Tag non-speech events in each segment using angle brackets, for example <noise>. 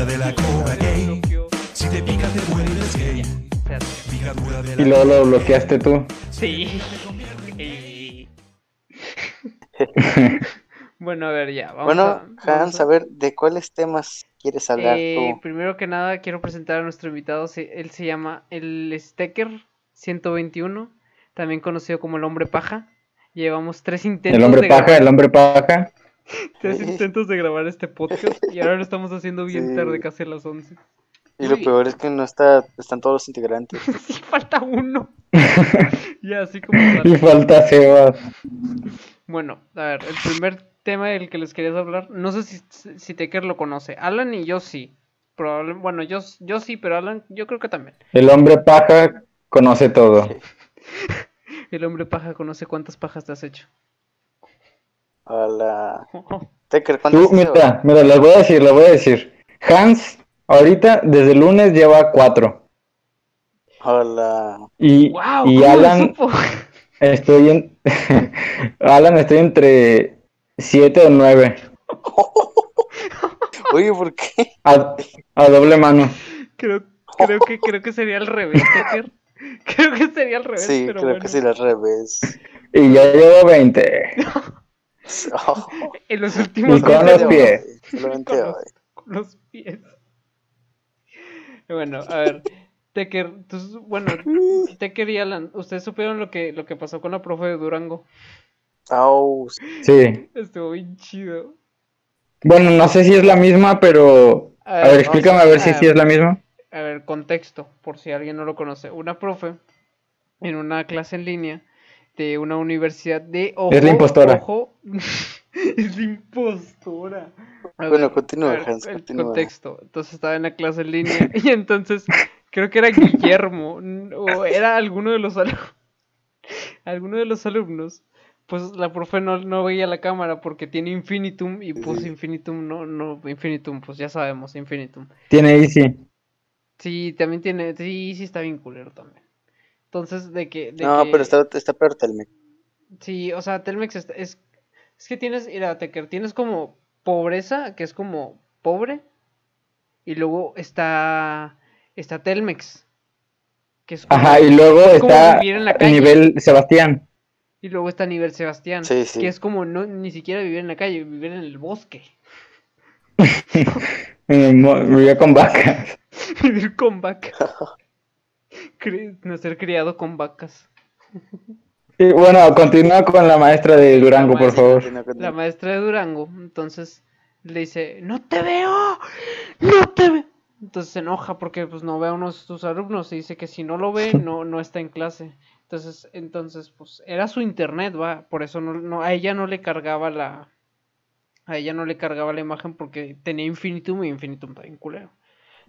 Picadura de la cobra gay. Si te pica te vuelves gay. Espérate. Picadura de la Y luego lo bloqueaste tú. Sí. <laughs> Bueno, a ver, ya. Vamos Bueno, a, vamos Hans, a- a ver, ¿de cuáles temas quieres hablar Eh, tú? primero que nada, quiero presentar a nuestro invitado. se- Él se llama el Stecker 121, también conocido como el Hombre Paja. Llevamos tres intentos, El hombre de paja, grabar, el hombre paja. Tres <laughs> intentos de grabar este podcast y ahora lo estamos haciendo bien Sí. tarde, casi a las 11. Y lo uy. peor es que no está, están todos los integrantes. <laughs> sí, falta uno. <laughs> ya, así como Y falta Sebas. Bueno, a ver, el primer tema del que les quería hablar, no sé si, si Tecker lo conoce. Alan y yo sí. Probable, bueno, yo, yo sí, pero Alan, yo creo que también. El hombre paja conoce todo. El hombre paja conoce cuántas pajas te has hecho. Hola. <laughs> Tecker, ¿cuántos Tú, mira, mira, les voy a decir, les voy a decir. Hans, ahorita, desde el lunes lleva cuatro. Hola. Y, ¡Wow! y ¿cómo lo Alan, <laughs> estoy en. <laughs> Alan, estoy entre siete o nueve. Oye, ¿por qué? A, a doble mano. Creo, creo, que, creo que sería al revés, Tecker. Creo que sería al revés, Sí, pero creo bueno. que sí, al revés. Y ya llevo 20. Oh, <laughs> En los últimos Y con días los pies. Con los- hoy. con los pies. Bueno, a ver, Tecker, tú- bueno, Tecker y Alan, ¿ustedes supieron lo que, lo que pasó con la profe de Durango? Au, Sí. Estuvo bien chido. Bueno, no sé si es la misma, pero. A A ver, ver, explícame a ver si sí es la misma. A ver, contexto, por si alguien no lo conoce. Una profe en una clase en línea de una universidad de ojo, Es la impostora. ojo, <laughs> es la impostora. A Bueno, ver, continúa, ver, Hans, el continúa. contexto. Entonces estaba en la clase en línea <laughs> y entonces creo que era Guillermo o era alguno de los alumnos. <laughs> Alguno de los alumnos. Pues la profe no, no veía la cámara porque tiene infinitum y pues Sí. infinitum no, no, infinitum, pues ya sabemos, infinitum. Tiene Easy. Sí, también tiene, sí, sí está bien culero también. Entonces, de que, de No, que- pero está, está peor Telmex. sí, o sea, Telmex está- es, es que tienes, mira, Tecker, tienes como pobreza, que es como pobre, y luego está, está Telmex, que es como, Ajá, y luego es está vivir en la a calle. nivel Sebastián. y luego está nivel Sebastián, Sí, sí. que es como no, ni siquiera vivir en la calle, vivir en el bosque, <laughs> Vivía con vacas. <laughs> vivir con vacas, <laughs> No ser criado con vacas. Y bueno, continúa con la maestra de Durango, por favor. Continúa, continúa. la maestra de Durango, entonces le dice, no te veo, no te veo. Entonces se enoja porque pues no ve a uno de sus alumnos y dice que si no lo ve, <laughs> no, no está en clase. Entonces, entonces, pues era su internet, va, por eso no, no, a ella no le cargaba la, a ella no le cargaba la imagen porque tenía infinitum y infinitum bien culero.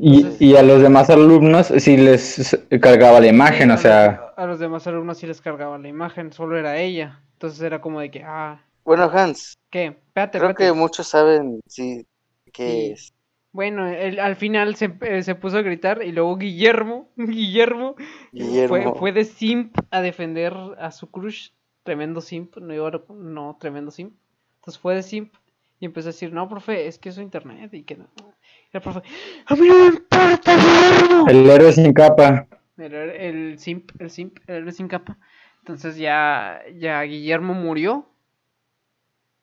Y, y a los demás alumnos sí les cargaba la imagen, o sea, a los demás alumnos sí les cargaba la imagen, solo era ella. Entonces era como de que, ah, Bueno, Hans, ¿qué? Espérate, creo espérate. que muchos saben sí, qué Sí. es. Bueno, él, al final se, eh, se puso a gritar y luego Guillermo, Guillermo, <laughs> Guillermo. Fue, fue de simp a defender a su crush, tremendo simp, no, iba a- no, tremendo simp. Entonces fue de simp y empezó a decir, no, profe, es que es su internet y que no. Y el profe, a mí no me importa, Guillermo. el héroe sin capa. El, el simp, el simp, el héroe sin capa. Entonces ya, ya Guillermo murió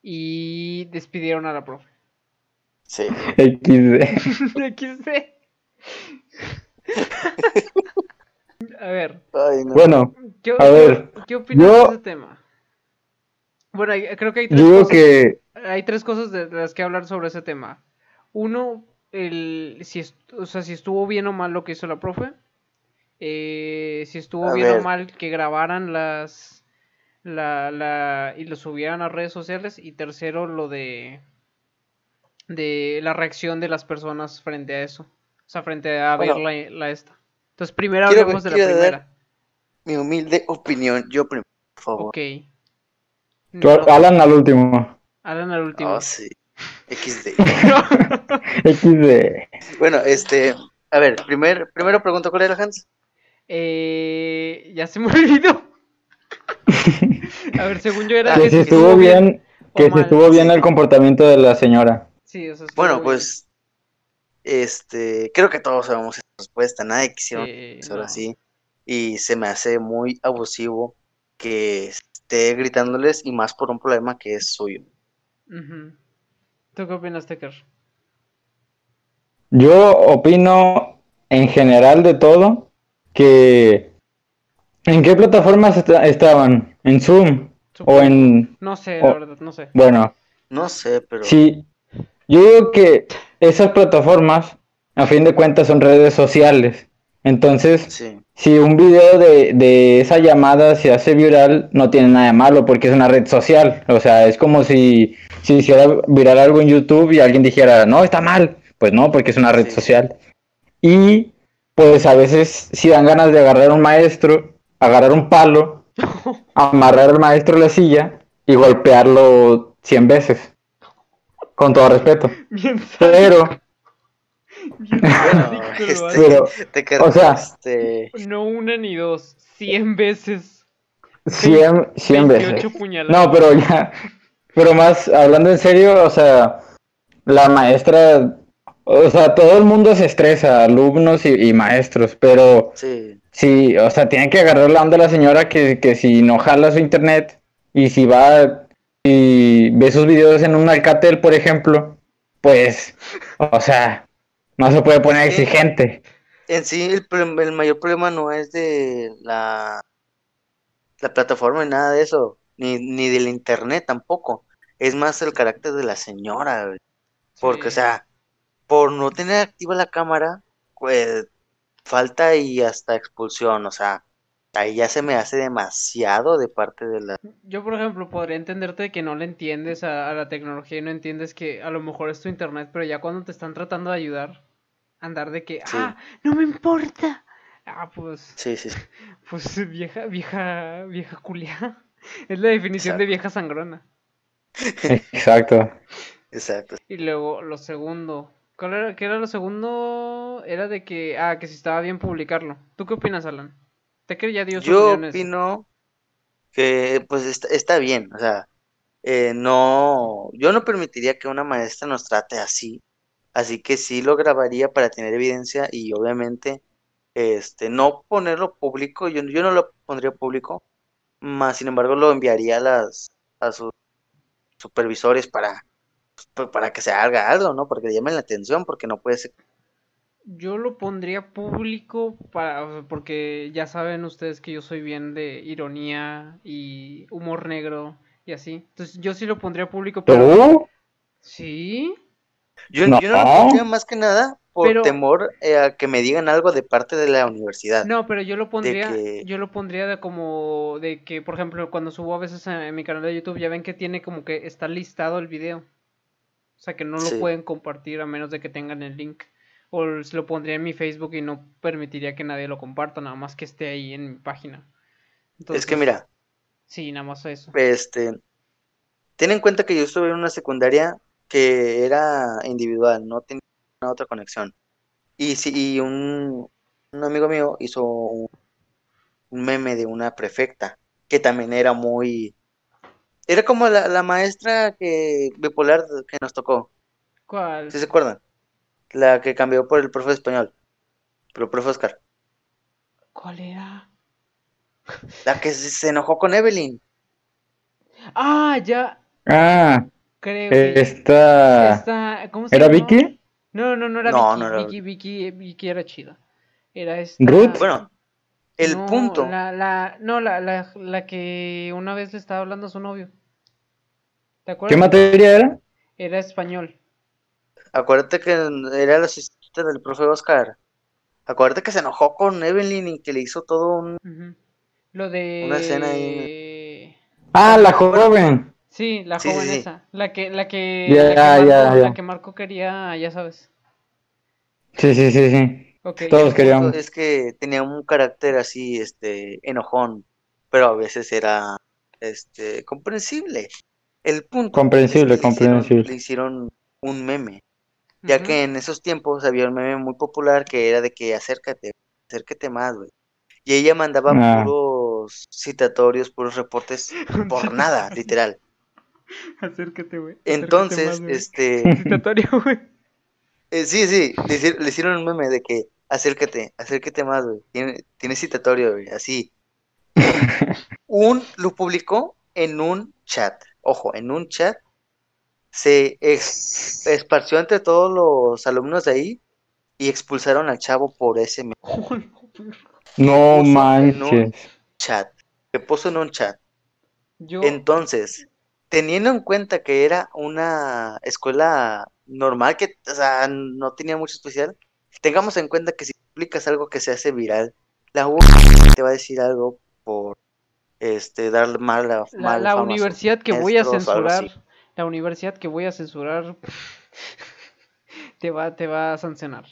y despidieron a la profe. Sí. XD. <laughs> XD. A ver, Ay, no. Bueno, ¿qué, A ver, ¿qué opinas yo- de ese tema? Bueno, creo que hay tres digo cosas, que hay tres cosas de las que hablar sobre ese tema. Uno, el, si, o sea, si estuvo bien o mal lo que hizo la profe. Eh, si estuvo A bien o mal que grabaran las la, la y lo subieran a redes sociales. Y tercero, lo de de la reacción de las personas frente a eso. O sea, frente a Bueno. ver la, la esta. Entonces, primero Quiero- hablemos de la dar- primera. Mi humilde opinión, yo primero, por favor. Ok. tú- No, Alan al último. Alan al último. Oh, sí. XD. <laughs> XD. bueno, este, a ver, primer, primero pregunto, ¿cuál era Hans? Eh, ya se me <laughs> olvidó. A ver, según yo era Ah, Que si estuvo bien, que si estuvo bien el comportamiento de la señora. Sí, o sea, estuvo Bueno, bien. pues este, creo que todos sabemos esa respuesta, un Sí, profesor no. así. Y se me hace muy abusivo que esté gritándoles y más por un problema que es suyo. Ujú. ¿Tú qué opinas, Tecker? Yo opino en general de todo que... ¿En qué plataformas esta- estaban? ¿En Zoom? ¿O en...? No sé, la o- verdad, no sé. Bueno, No sé, pero sí. Yo digo que esas plataformas, a fin de cuentas, son redes sociales. Entonces, sí, si un video de, de esa llamada se hace viral, no tiene nada de malo porque es una red social. O sea, es como si, si hiciera viral algo en YouTube y alguien dijera, no, está mal. Pues no, porque es una red social. Y pues a veces si dan ganas de agarrar a un maestro, agarrar un palo, <laughs> amarrar al maestro a la silla y golpearlo 100 veces. Con todo respeto. Pero, Bueno, <laughs> este, pero te quedas, o sea- este, No una ni dos, cien veces. 100, 100 veces. 28 puñaladas. No, pero ya, pero más hablando en serio, o sea, la maestra, o sea, todo el mundo se estresa, alumnos y, y maestros, pero sí, sí, o sea, tienen que agarrar la onda a la señora que, que si no jala su internet y si va y ve sus videos en un Alcatel, por ejemplo, pues, o sea, no se puede poner Sí. exigente. En sí, el, el mayor problema no es de la, la plataforma ni nada de eso, ni, ni del internet tampoco. Es más el carácter de la señora, güey. Porque, o sea, por no tener activa la cámara, pues falta y hasta expulsión, o sea, ahí ya se me hace demasiado de parte de la... Yo, por ejemplo, podría entenderte que no le entiendes a, a la tecnología y no entiendes que a lo mejor es tu internet, pero ya cuando te están tratando de ayudar, andar de que, Sí. ah, no me importa. Ah, pues, Sí, sí, pues vieja, vieja, vieja culia. <laughs> Es la definición de Exacto. vieja sangrona. <laughs> Exacto. exacto. Y luego lo segundo. ¿Cuál era, ¿Qué era lo segundo? Era de que, ah, que si estaba bien publicarlo. ¿Tú qué opinas, Alan? Te que ya dio Yo opino que pues está, está bien, o sea, eh, no, yo no permitiría que una maestra nos trate así, así que sí lo grabaría para tener evidencia y obviamente, este, no ponerlo público, yo, yo no lo pondría público, más sin embargo lo enviaría a las, a sus supervisores para, pues, para que se haga algo, ¿no? Porque llamen la atención, porque no puede ser, Yo lo pondría público para, porque ya saben ustedes que yo soy bien de ironía y humor negro y así. Entonces yo sí lo pondría público, pero ¿Tú? sí. Yo, No. yo no lo pondría más que nada por Pero- temor eh, a que me digan algo de parte de la universidad. No, pero yo lo pondría, que- yo lo pondría de como de que, por ejemplo, cuando subo a veces en, en mi canal de YouTube, ya ven que tiene como que está listado el video. O sea que no lo Sí. pueden compartir a menos de que tengan el link. O se lo pondría en mi Facebook y no permitiría que nadie lo comparta, nada más que esté ahí en mi página. Es que mira, Sí, nada más eso. este, ten en cuenta que yo estuve en una secundaria que era individual, no tenía otra conexión. Y sí, y un, un amigo mío hizo un, un meme de una prefecta que también era muy, era como la, la maestra que bipolar que nos tocó, ¿Cuál? ¿sí se acuerdan? La que cambió por el profe de español, por el profe Oscar, ¿Cuál era? la que se, se enojó con Evelyn. Ah, ya Ah, creo esta... esta- ¿cómo se ¿Era? Vicky? No, no, no era No, Vicky. no era Vicky, Vicky, Vicky era chida. Era esta. ¿Ruth? Bueno, el No, punto. La, la, no, la, la, la que una vez le estaba hablando a su novio. ¿Te ¿Qué acuerdas? materia era? Era español. Acuérdate que era el asistente del profe Oscar. Acuérdate que se enojó con Evelyn y que le hizo todo un... Lo de. Una escena ahí. Ah, la joven. Sí, la Sí, joven sí. esa. La que, la que, la que Marco, ya. la que Marco quería, ya sabes. Sí, sí, sí, sí. Todos queríamos. Es que tenía un carácter así, este, enojón, pero a veces era, este, comprensible. El punto Comprensible, es que le hicieron- comprensible. Le hicieron un meme, ya que en esos tiempos había un meme muy popular que era de que acércate, acércate más, güey. Y ella mandaba Ah. puros citatorios, puros reportes por <laughs> nada, literal. <laughs> Acércate, güey. acércate Entonces, más, güey. este, <laughs> Citatorio, güey. Eh, sí, sí, le, hici- le hicieron un meme de que acércate, acércate más, güey. Tiene, tiene citatorio, güey, así. <laughs> Un, lo publicó en un chat. Ojo, en un chat. Se ex- esparció entre todos los alumnos de ahí y expulsaron al chavo por ese meme. No puso en manches. chat. Que puso en un chat. Yo, Entonces, teniendo en cuenta que era una escuela normal, que, o sea, no tenía mucho especial, tengamos en cuenta que si publicas algo que se hace viral, la U te va a decir algo por este dar mala, la, mala la fama a sus universidad que voy a censurar, la universidad que voy a censurar <laughs> te va, te va a sancionar.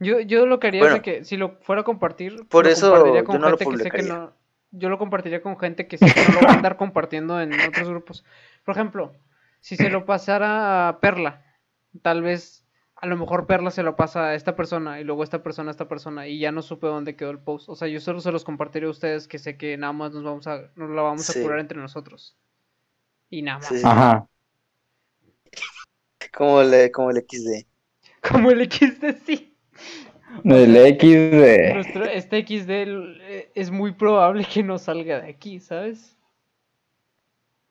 Yo, yo lo que haría es Bueno. que si lo fuera a compartir, Por lo eso yo no lo gente que sé que publicaría. no, yo lo compartiría con gente que no lo va a andar compartiendo en otros grupos. Por ejemplo, si se lo pasara a Perla, tal vez a lo mejor Perla se lo pasa a esta persona y luego esta persona a esta persona y ya no supe dónde quedó el post. O sea, yo solo se los compartiría a ustedes que sé que nada más nos vamos a, nos la vamos Sí. a curar entre nosotros. Y nada más. Sí, sí. Ajá. Como el, como el XD. <laughs> Como el XD sí. <laughs> El X de. Nuestro, este XD eh, es muy probable que no salga de aquí, ¿sabes?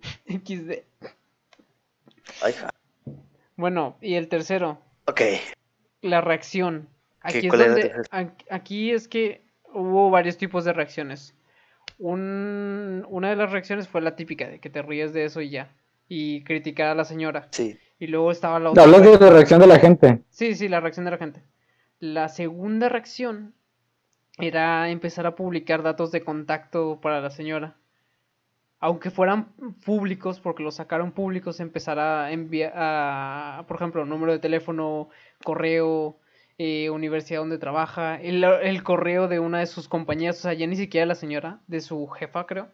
<laughs> XD. Ay. Bueno, y el tercero, Ok, la reacción. Es donde, aquí es que hubo varios tipos de reacciones. Un, una de las reacciones fue la típica de que te ríes de eso y ya. Y criticar a la señora. sí. Y luego estaba la otra. Hablas de la reacción de la gente. Sí, sí, la reacción de la gente. La segunda reacción era empezar a publicar datos de contacto para la señora. Aunque fueran públicos, porque los sacaron públicos, empezar a enviar, a, por ejemplo, número de teléfono, correo, eh, universidad donde trabaja, el, el correo de una de sus compañeras, o sea, ya ni siquiera la señora, de su jefa, creo,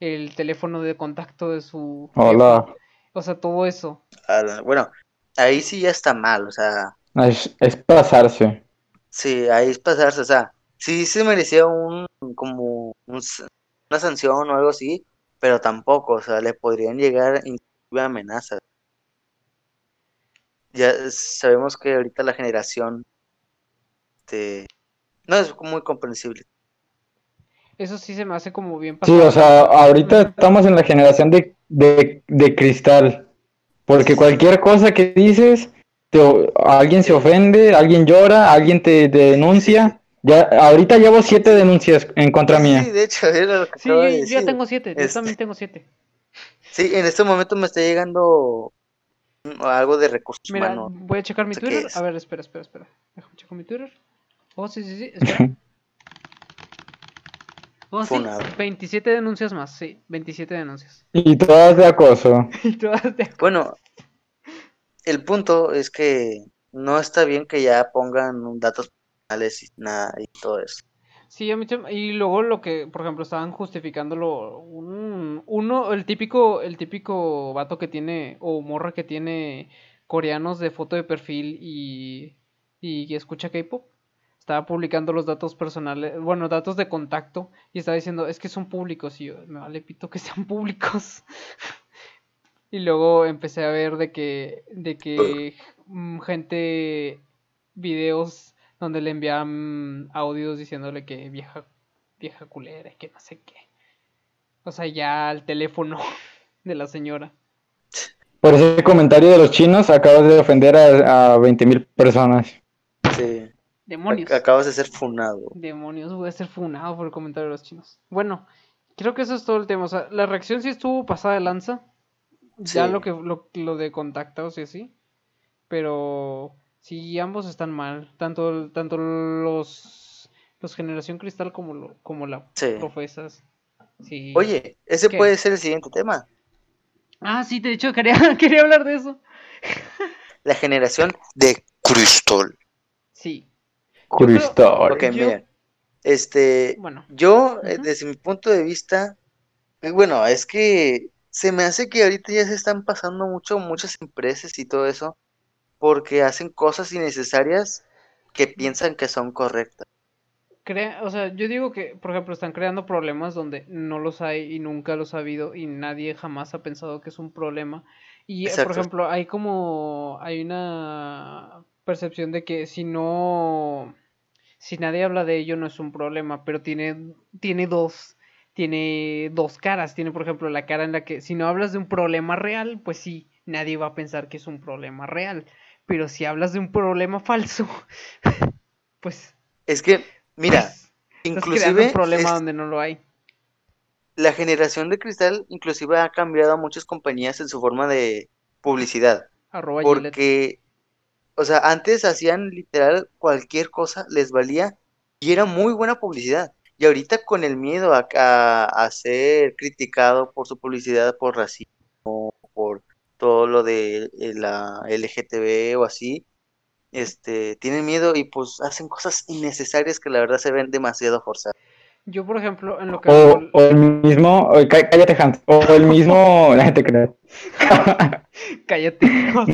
el teléfono de contacto de su Hola. jefa, o sea, todo eso. Bueno, ahí sí ya está mal, o sea, Es, es pasarse. sí, ahí es pasarse, o sea, sí se merecía un, como, un una sanción o algo así, pero tampoco, o sea, le podrían llegar inclusive amenazas. Ya sabemos que ahorita la generación, este, no es muy comprensible. Eso sí se me hace como bien Sí, pasado. o sea, ahorita estamos en la generación de, de, de cristal. Porque cualquier cosa que dices, te- alguien se ofende, alguien llora, alguien te, te denuncia. Ya, ahorita llevo siete denuncias en contra mía. Sí, de hecho, era lo que Sí, yo, de yo tengo siete, yo Este- también tengo siete. Sí, en este momento me está llegando algo de recursos Mira, humanos. voy a checar mi ¿Esto qué Twitter. A ver, espera, espera, espera. Déjame checar mi Twitter. Oh, sí, sí, sí, <laughs> espera. Oh, sí, Funado. 27 denuncias más, sí, 27 denuncias. Y todas de acoso. <laughs> Y todas de Bueno, el punto es que no está bien que ya pongan datos personales y nada y todo eso. Sí, a mí y luego lo que, por ejemplo, estaban justificándolo un, uno, el típico, el típico vato que tiene, o morra que tiene coreanos de foto de perfil y, y escucha K-pop, estaba publicando los datos personales, bueno, datos de contacto, y estaba diciendo, es que son públicos, y yo, me vale pito que sean públicos. <laughs> Y luego empecé a ver de que, de que mm, gente, videos donde le envían audios diciéndole que vieja, vieja culera y que no sé qué. O sea, ya al teléfono <laughs> de la señora. Por ese comentario de los chinos, acabas de ofender a, a 20 mil personas. Sí, Demonios. ac- acabas de ser funado. Demonios, voy a ser funado por el comentario de los chinos. Bueno, creo que eso es todo el tema. O sea, la reacción sí estuvo pasada de lanza. Ya Sí. lo que lo, lo de contactados y así. Pero sí, ambos están mal. Tanto, tanto los, los Generación Cristal como, lo, como la Sí. profesas. Sí. Oye, ese ¿Qué? puede ser el siguiente tema. Ah, sí, de hecho, quería, <laughs> quería hablar de eso. La generación de Crystal. Sí. Cristal. Ok, Yo- miren. Este, Bueno, yo, eh, desde mi punto de vista, eh, bueno, es que se me hace que ahorita ya se están pasando mucho muchas empresas y todo eso porque hacen cosas innecesarias que piensan que son correctas. crea, o sea, yo digo que, por ejemplo, están creando problemas donde no los hay y nunca los ha habido y nadie jamás ha pensado que es un problema. Y, eh, por ejemplo, hay como, hay una percepción de que si no, si nadie habla de ello no es un problema, pero tiene, tiene dos, tiene dos caras. Tiene, por ejemplo, la cara en la que si no hablas de un problema real, pues sí, nadie va a pensar que es un problema real. Pero si hablas de un problema falso, <laughs> pues, Es que, mira, pues, estás inclusive un problema es- donde no lo hay. la generación de cristal inclusive ha cambiado a muchas compañías en su forma de publicidad. Arroba. Porque, o sea, antes hacían literal cualquier cosa, les valía y era muy buena publicidad. Y ahorita con el miedo a, a- a ser criticado por su publicidad, por racismo, por todo lo de eh, la LGTB o así, este, tienen miedo y pues hacen cosas innecesarias que la verdad se ven demasiado forzadas. Yo, por ejemplo, en lo que... O, o el mismo, o- cá- cállate, Hans, o el mismo, la gente cree. Cállate. <laughs> no, <laughs> sí,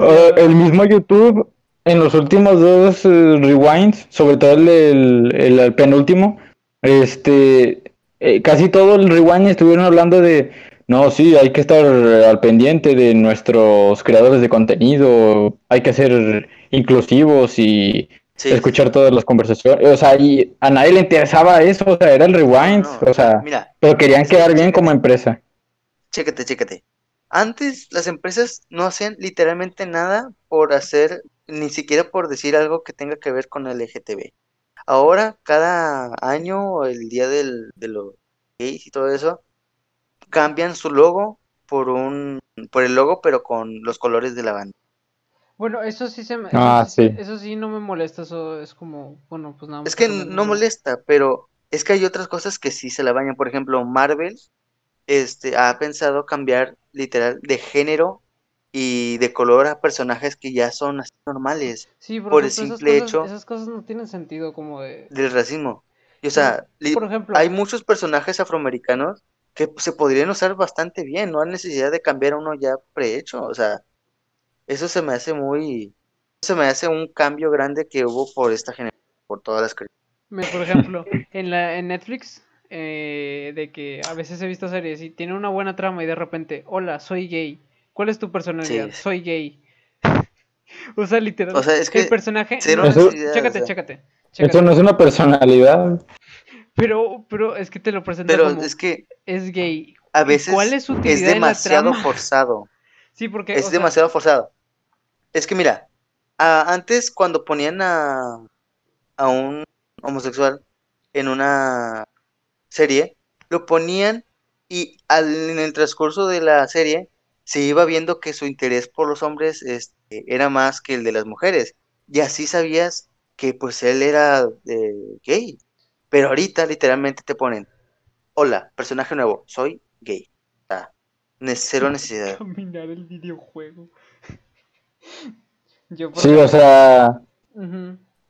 O el mismo YouTube, en los últimos dos eh, rewinds, sobre todo el, el- el- el penúltimo, este, eh, casi todo el rewind estuvieron hablando de, no, sí, hay que estar al pendiente de nuestros creadores de contenido, hay que ser inclusivos y Sí, escuchar todas las conversaciones, o sea, y a nadie le interesaba eso, o sea, era el rewind, no, o sea, mira, pero querían quedar bien como empresa. Chécate, chécate. Antes las empresas no hacían literalmente nada por hacer, ni siquiera por decir algo que tenga que ver con el LGTB. Ahora, cada año, el día del, de los gays y todo eso, cambian su logo por un, por el logo, pero con los colores de la banda. Bueno, eso sí se me... Ah, eso sí, eso sí no me molesta, eso es como, bueno, pues nada más. Es que me- no molesta, pero es que hay otras cosas que sí se la bañan. Por ejemplo, Marvel este, ha pensado cambiar literal de género y de color a personajes que ya son así normales Sí, por, por el esas simple cosas, hecho- esas cosas no tienen sentido como de... del racismo. Y, o sea, li- Por ejemplo, hay muchos personajes afroamericanos que se podrían usar bastante bien, no hay necesidad de cambiar a uno ya prehecho. O sea, eso se me hace muy, se me hace un cambio grande que hubo por esta generación, por todas las por ejemplo, en la en Netflix, eh, de que a veces he visto series y tiene una buena trama y de repente, hola, soy gay. ¿Cuál es tu personalidad? Sí. Soy gay. <laughs> o sea, literal. O sea, es que el personaje... cero no- Eso- chécate, o sea, chécate, Eso chécate. no es una personalidad. Pero, pero es que te lo presenta Pero como es que es gay. a ¿Y veces ¿Cuál es su es utilidad en la demasiado trama? forzado. <laughs> Sí, porque Es o sea, demasiado forzado. Es que mira, a- antes cuando ponían a, a un homosexual en una serie, lo ponían y al- en el transcurso de la serie se iba viendo que su interés por los hombres este, era más que el de las mujeres. Y así sabías que pues él era eh, gay. Pero ahorita literalmente te ponen, hola, personaje nuevo, soy gay. O sea, ne- cero <laughs> necesidad. Caminar el videojuego. <laughs> Yo por Sí, o sea,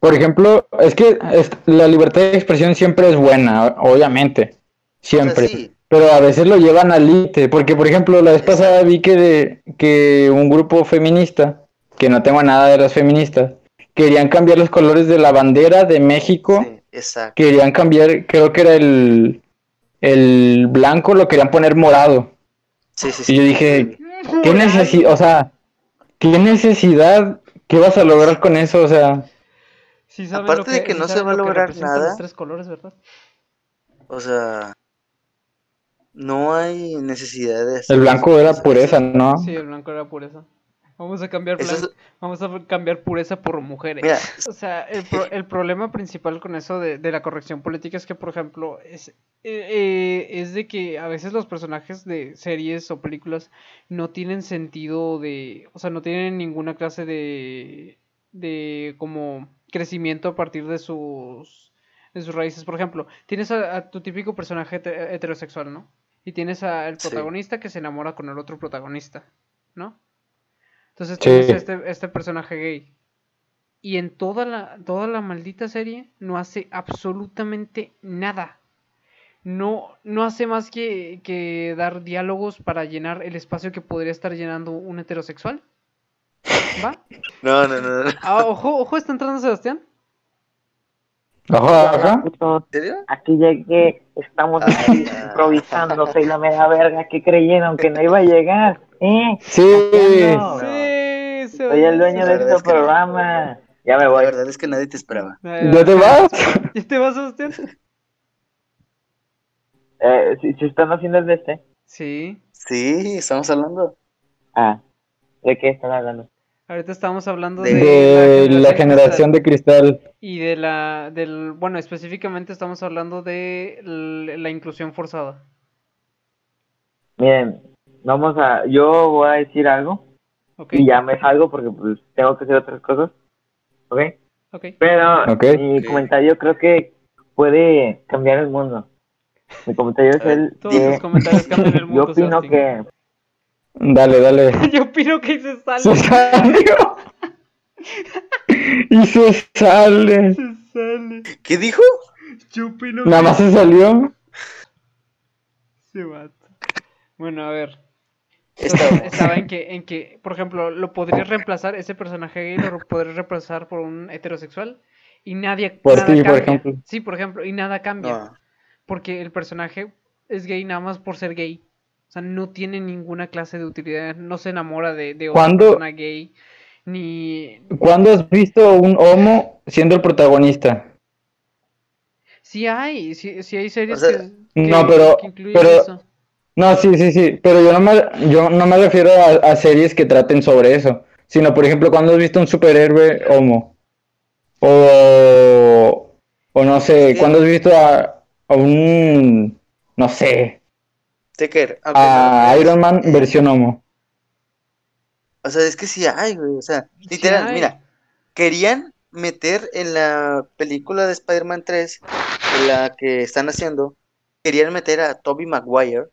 por ejemplo, es que la libertad de expresión siempre es buena, obviamente, siempre. sí. Pero a veces lo llevan al límite, porque por ejemplo, la vez pasada vi que, de, que un grupo feminista, que no tengo nada de las feministas, querían cambiar los colores de la bandera de México, Sí, exacto. querían cambiar, creo que era el, el blanco, lo querían poner morado. Sí, sí, Y sí. yo dije, ¿qué necesidad? O sea, ¿qué necesidad? ¿Qué vas a lograr con eso? O sea, Aparte lo de que no se va a lograr nada. Los tres colores, ¿verdad? O sea, no hay necesidad de hacer el blanco era pureza, ¿no? Sí, el blanco era pureza. Vamos a cambiar es- vamos a cambiar pureza por mujeres. Mira, O sea, el, pro- el problema principal con eso de, de la corrección política es que, por ejemplo, es, eh, eh, es de que a veces los personajes de series o películas no tienen sentido de, o sea, no tienen ninguna clase de, de como crecimiento a partir de sus, de sus raíces. Por ejemplo, tienes a, a tu típico personaje hete- heterosexual, ¿no? Y tienes al Sí. protagonista que se enamora con el otro protagonista, ¿no? Entonces Sí. tienes este, este personaje gay. Y en toda la, toda la maldita serie no hace absolutamente nada. No, no hace más que, que dar diálogos para llenar el espacio que podría estar llenando un heterosexual. ¿Va? <laughs> no, no, no, no. ¿En Ah, ojo, ojo, está entrando Sebastián. Ajá, ajá. Aquí llegué, estamos Ah, aquí improvisando, soy la mera verga que creyeron que no iba a llegar. ¿Eh? Sí. Sí, Soy el dueño de La este es que no. programa. Ya me La voy. verdad es que nadie te esperaba. ¿Ya te vas? ¿Ya te vas, Sebastián? Eh, si, si están haciendo el de este. Sí. Sí, estamos hablando. Ah, ¿de qué están hablando? Ahorita estamos hablando De- de, la generación de cristal. Y de la, del, bueno, específicamente estamos hablando de la inclusión forzada. Miren, vamos a, yo voy a decir algo y ya me salgo porque pues tengo que hacer otras cosas, ¿ok? Ok. Pero mi comentario creo que puede cambiar el mundo. Mi comentario es ver, el Todos tus de, comentarios cambian el <laughs> yo mundo, opino Sebastián. que Dale, dale. <laughs> Yo opino que se sale. Se salió. Y se sale. Se sale. ¿Qué dijo? Yo opino Nada que más se salió. se mata. Bueno, a ver. Esta- <laughs> Estaba en que, en que, por ejemplo, lo podrías reemplazar, ese personaje gay lo podrías reemplazar por un heterosexual y nadie Por nada ti, por ejemplo. Sí, por ejemplo, y nada cambia. No. Porque el personaje es gay nada más por ser gay. O sea, no tiene ninguna clase de utilidad. No se enamora de, de otra persona gay. Ni. ¿Cuándo has visto un homo siendo el protagonista? Sí hay, sí, sí hay series O sea, que, que- no, pero- que incluyen pero- eso. No, sí, sí, sí, pero yo no me, yo no me refiero a, a series que traten sobre eso, sino, por ejemplo, cuando has visto un superhéroe homo, o, o no sé, Sí. cuando has visto a, a un, no sé, A no, Iron Man eh, versión homo. O sea, es que sí hay, güey. O sea, literal, mira, querían meter en la película de Spider-Man 3, en la que están haciendo, querían meter a Tobey Maguire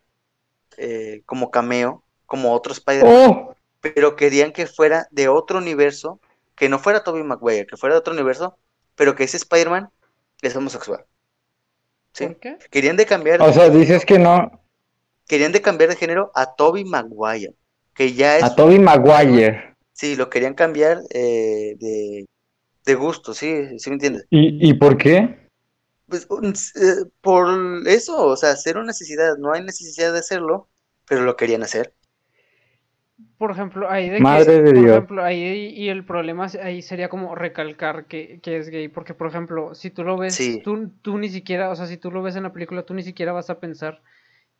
eh, como cameo, como otro Spider-Man, Oh, pero querían que fuera de otro universo, que no fuera Tobey Maguire, que fuera de otro universo, pero que ese Spider-Man es homosexual. ¿Sí? ¿Por qué? Querían de cambiar, o sea, dices que no, querían de cambiar de género a Tobey Maguire, que ya es a Tobey Maguire. Sí, lo querían cambiar eh, de, de gusto, sí, sí me entiendes. ¿Y, y por qué? Pues eh, por eso, o sea, cero necesidad, no hay necesidad de hacerlo, pero lo querían hacer. Por ejemplo, ahí de Madre que, de por Dios. ejemplo, ahí y el problema ahí sería como recalcar que, que es gay, porque por ejemplo, si tú lo ves, Sí. tú, tú ni siquiera, o sea, si tú lo ves en la película, tú ni siquiera vas a pensar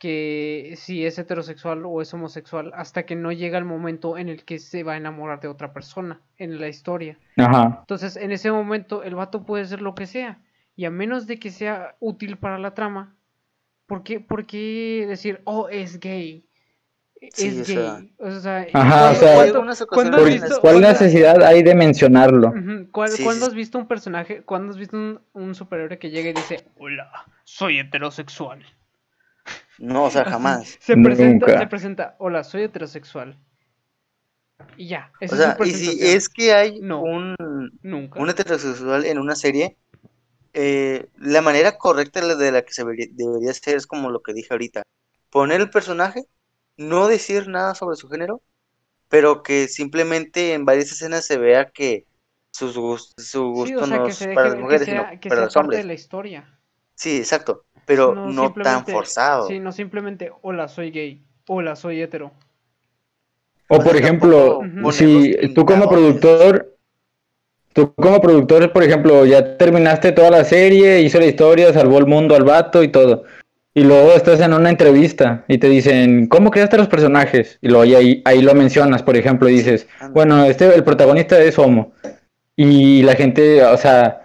que si es heterosexual o es homosexual hasta que no llega el momento en el que se va a enamorar de otra persona en la historia. Ajá. Entonces, en ese momento, el vato puede ser lo que sea. Y a menos de que sea útil para la trama, ¿por qué, por qué decir, oh, es gay? Sí, Es o gay. sea- O sea, Ajá, o ¿cuándo- sea- cuándo- visto- ¿Cuál cuándo- necesidad hay de mencionarlo? ¿cuál- Sí, ¿Cuándo sí, has visto un personaje, cuándo has visto un, un superhéroe que llega y dice, hola, soy heterosexual? No, o sea, <laughs> jamás. Se presenta, Nunca. se presenta, hola, soy heterosexual. Y ya, esa O es sea, y si es que hay No. un, Nunca. un heterosexual en una serie, eh, la manera correcta de la- que se debería, debería ser es como lo que dije ahorita. Poner el personaje, no decir nada sobre su género, pero que simplemente en varias escenas se vea que sus gus- su Sí, gusto o sea, no que es para las que mujeres, sea, sino que para sea los parte hombres. de la historia. Sí, exacto, pero no, tan forzado. Sí, no simplemente, hola, soy gay, hola, soy hetero. O por ejemplo, si tú como pintadores. productor, tú como productor, por ejemplo, ya terminaste toda la serie, hizo la historia, salvó el mundo al vato y todo. Y luego estás en una entrevista y te dicen, ¿cómo creaste los personajes? Y luego ahí, ahí lo mencionas, por ejemplo, y dices, bueno, este, el protagonista es homo. Y la gente, o sea,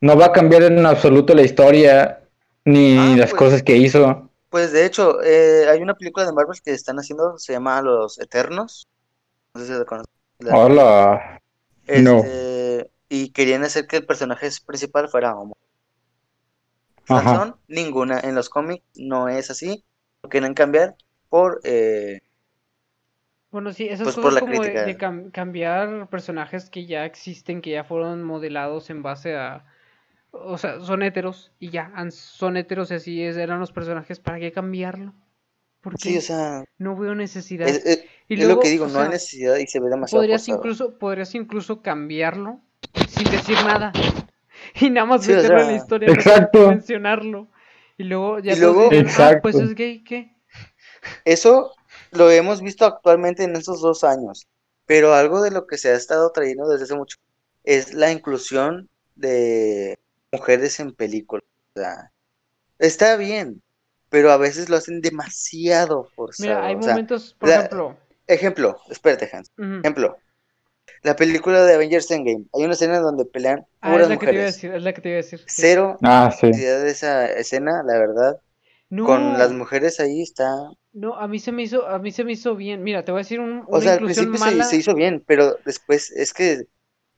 no va a cambiar en absoluto la historia ni Ah, las pues. cosas que hizo. Pues de hecho, eh, hay una película de Marvel que están haciendo, se llama Los Eternos. No sé si la conocen. La- Hola. no. Este, Y querían hacer que el personaje principal fuera homo. Razón, ninguna. En los cómics no es así. Lo quieren cambiar por... eh, Bueno, sí, esas Pues la como de, crítica. de cam- cambiar personajes que ya existen, que ya fueron modelados en base a... O sea, son heteros y ya, son heteros y así es, eran los personajes, ¿para qué cambiarlo? Porque sí, o sea, no veo necesidad. es, es- y es luego, lo que digo, no hay necesidad y se ve demasiado podrías incluso, podrías incluso cambiarlo sin decir nada. <laughs> Y nada más Sí, o meterlo en la historia, Exacto. sin mencionarlo. Y luego ya Y luego- dirían, "Ah, pues Exacto. es gay, ¿qué? Eso lo hemos visto actualmente en estos dos años. pero algo de lo que se ha estado trayendo desde hace mucho es la inclusión de mujeres en películas. O sea, está bien, pero a veces lo hacen demasiado forzado. Mira, hay o sea, momentos, por la- ejemplo. ejemplo, espérate, Hans. Ejemplo, la película de Avengers Endgame. Hay una escena donde pelean Ah, es puras la que te iba a mujeres. decir, es la que te iba a decir. sí. Cero Ah, sí. necesidad de esa escena, la verdad. No, Con las mujeres ahí está. no, a mí se me hizo, a mí se me hizo bien. Mira, te voy a decir un, O una sea, al principio se, se hizo bien, pero después es que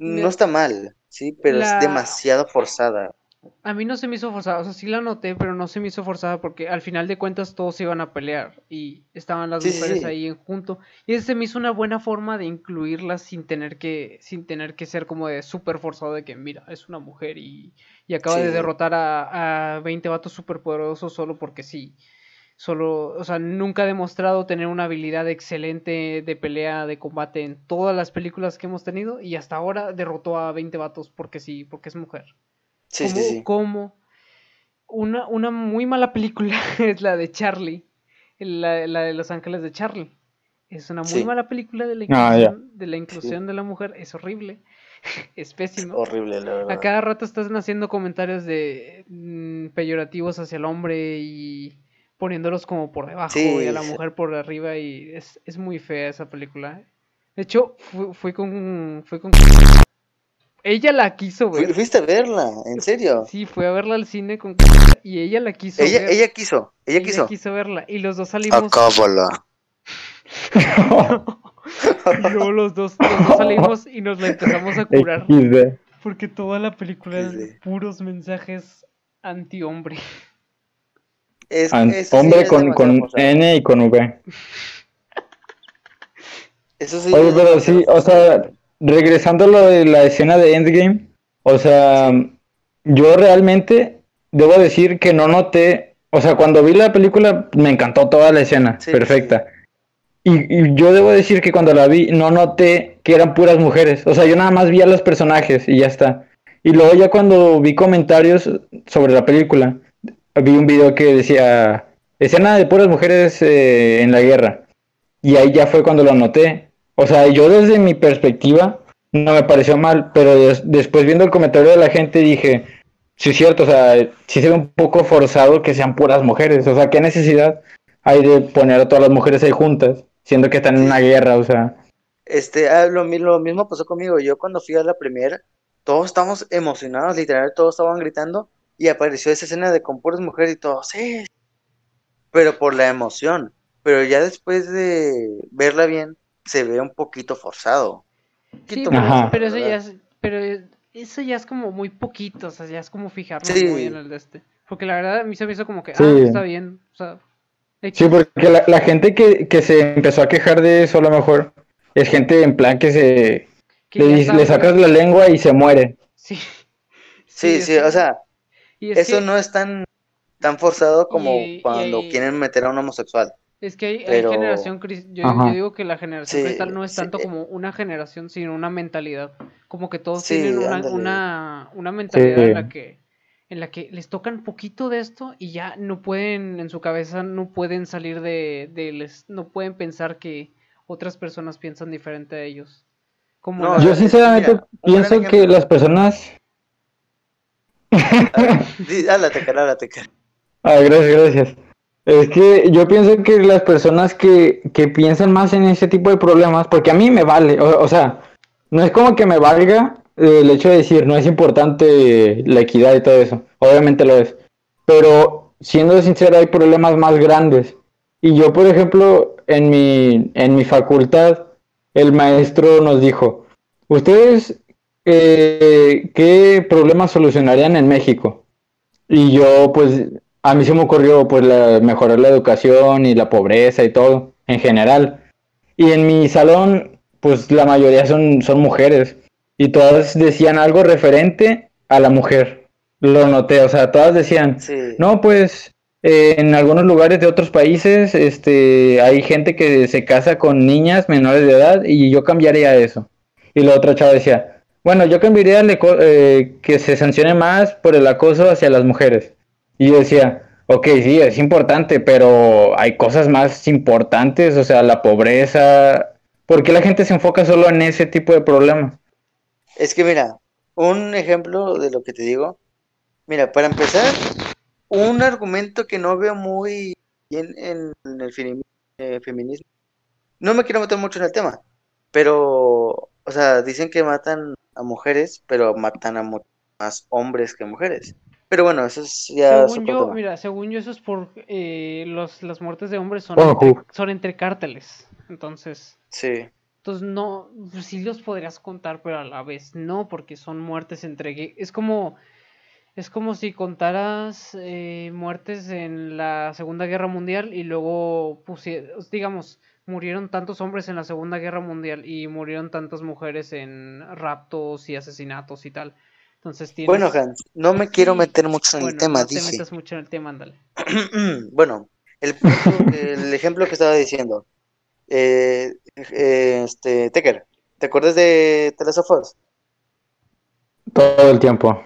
No está mal, sí, pero la- es demasiado forzada. A mí no se me hizo forzada, o sea, sí la noté, pero no se me hizo forzada porque al final de cuentas todos iban a pelear y estaban las Sí, mujeres sí. ahí en junto. Y ese se me hizo una buena forma de incluirlas sin tener que, sin tener que ser como de súper forzado de que, mira, es una mujer y, y acaba Sí, de derrotar a, a 20 vatos súper poderosos solo porque sí. Solo, o sea, nunca ha demostrado tener una habilidad excelente de pelea, de combate en todas las películas que hemos tenido y hasta ahora derrotó a 20 vatos porque sí, porque es mujer. Sí, como, sí, sí. como una, una muy mala película <laughs> es la de Charlie, la, la de Los Ángeles de Charlie. Es una muy Sí. mala película de la Ah, inclusión, de la inclusión de la mujer, es horrible, <laughs> es pésimo. Horrible, la verdad. A cada rato están haciendo comentarios de mm, peyorativos hacia el hombre y poniéndolos como por debajo Sí, y a la mujer por arriba y es, es muy fea esa película. De hecho, fui, fui con fui con ella la quiso ver. Fuiste a verla, en serio. Sí, fui a verla al cine con y ella la quiso Ella, ver. ella quiso, ella quiso. verla y los dos salimos Acábala. y <laughs> luego los dos, los dos salimos y nos la empezamos a curar porque toda la película es puros mensajes anti-hombre. Es, An- eso sí Hombre es con. N y con V. Eso sí Oye, pero sí, o sea, regresando a lo de la escena de Endgame, o sea, yo realmente debo decir que no noté, o sea, cuando vi la película me encantó toda la escena, Sí, perfecta. Y, y yo debo decir que cuando la vi no noté que eran puras mujeres, o sea, yo nada más vi a los personajes y ya está. Y luego ya cuando vi comentarios sobre la película, vi un video que decía, escena de puras mujeres eh, en la guerra. Y ahí ya fue cuando lo noté. O sea, yo desde mi perspectiva no me pareció mal, pero des- después viendo el comentario de la gente dije, sí es cierto, o sea, sí se ve un poco forzado que sean puras mujeres. O sea, ¿qué necesidad hay de poner a todas las mujeres ahí juntas, siendo que están en una guerra? O sea, Este, ah, lo, lo mismo pasó conmigo. Yo cuando fui a la primera, todos estábamos emocionados, literal, todos estaban gritando y apareció esa escena de con puras mujeres y todo, sí. Pero por la emoción. Pero ya después de verla bien, se ve un poquito forzado. Un Sí, poquito pero, eso ya es, pero eso ya es como muy poquito, o sea, ya es como fijarnos Sí. muy en el de este. Porque la verdad a mí se me hizo como que, Sí. ah, está bien, o sea, sí, porque la, la gente que, que se empezó a quejar de eso a lo mejor es gente en plan que se que le, sacas la lengua y se muere. Sí. Sí, sí, es- o sea, y es eso que- no es tan, tan forzado como Y- y cuando quieren meter a un homosexual. Es que hay, generación cris- yo, yo digo que la generación Sí, cristal no es sí. tanto como una generación, sino una mentalidad. Como que todos Sí, tienen una, una, una mentalidad en la que en la que les tocan poquito de esto y ya no pueden, en su cabeza no pueden salir de, de les, no pueden pensar que otras personas piensan diferente a ellos. Como No, la- Yo sinceramente mira, pienso que las personas... Cara. Ah, gracias, gracias. Es que yo pienso que las personas que, que piensan más en ese tipo de problemas, porque a mí me vale, o, o sea, no es como que me valga eh, el hecho de decir no es importante la equidad y todo eso, obviamente lo es, pero siendo sincero hay problemas más grandes. Y yo, por ejemplo, en mi, en mi facultad, el maestro nos dijo, ¿ustedes eh, qué problemas solucionarían en México? Y yo, pues, a mí se me ocurrió, pues, la- mejorar la educación y la pobreza y todo, en general. Y en mi salón, pues, la mayoría son, son mujeres. Y todas decían algo referente a la mujer. Lo noté, o sea, todas decían, Sí. no, pues, eh, en algunos lugares de otros países, este, hay gente que se casa con niñas menores de edad y yo cambiaría eso. Y la otra chava decía, bueno, yo cambiaría eh, que se sancione más por el acoso hacia las mujeres. Y yo decía, ok, sí, es importante, pero hay cosas más importantes, o sea, la pobreza, ¿Por qué la gente se enfoca solo en ese tipo de problemas? Es que mira, un ejemplo de lo que te digo. Mira, para empezar, un argumento que no veo muy bien en, el eh, feminismo. No me quiero meter mucho en el tema, pero, o sea, dicen que matan a mujeres, pero matan a más hombres que mujeres. Pero bueno, eso es ya Según yo, tema. mira, según yo eso es por eh, los, las muertes de hombres son, entre, son entre cárteles. Entonces, Sí. entonces no, pues sí los podrías contar, pero a la vez no, porque son muertes entre Es como, es como si contaras eh, muertes en la Segunda Guerra Mundial y luego pusieras, digamos, murieron tantos hombres en la Segunda Guerra Mundial y murieron tantas mujeres en raptos y asesinatos y tal. Entonces tienes... Bueno, Hans, no me quiero Sí, meter mucho en el tema, no te dije. metas mucho en el tema, ándale. <clears throat> Bueno, el, punto- el ejemplo que estaba diciendo. Eh, eh, este, Tecker, ¿te acuerdas de The Last of Us? Todo el tiempo.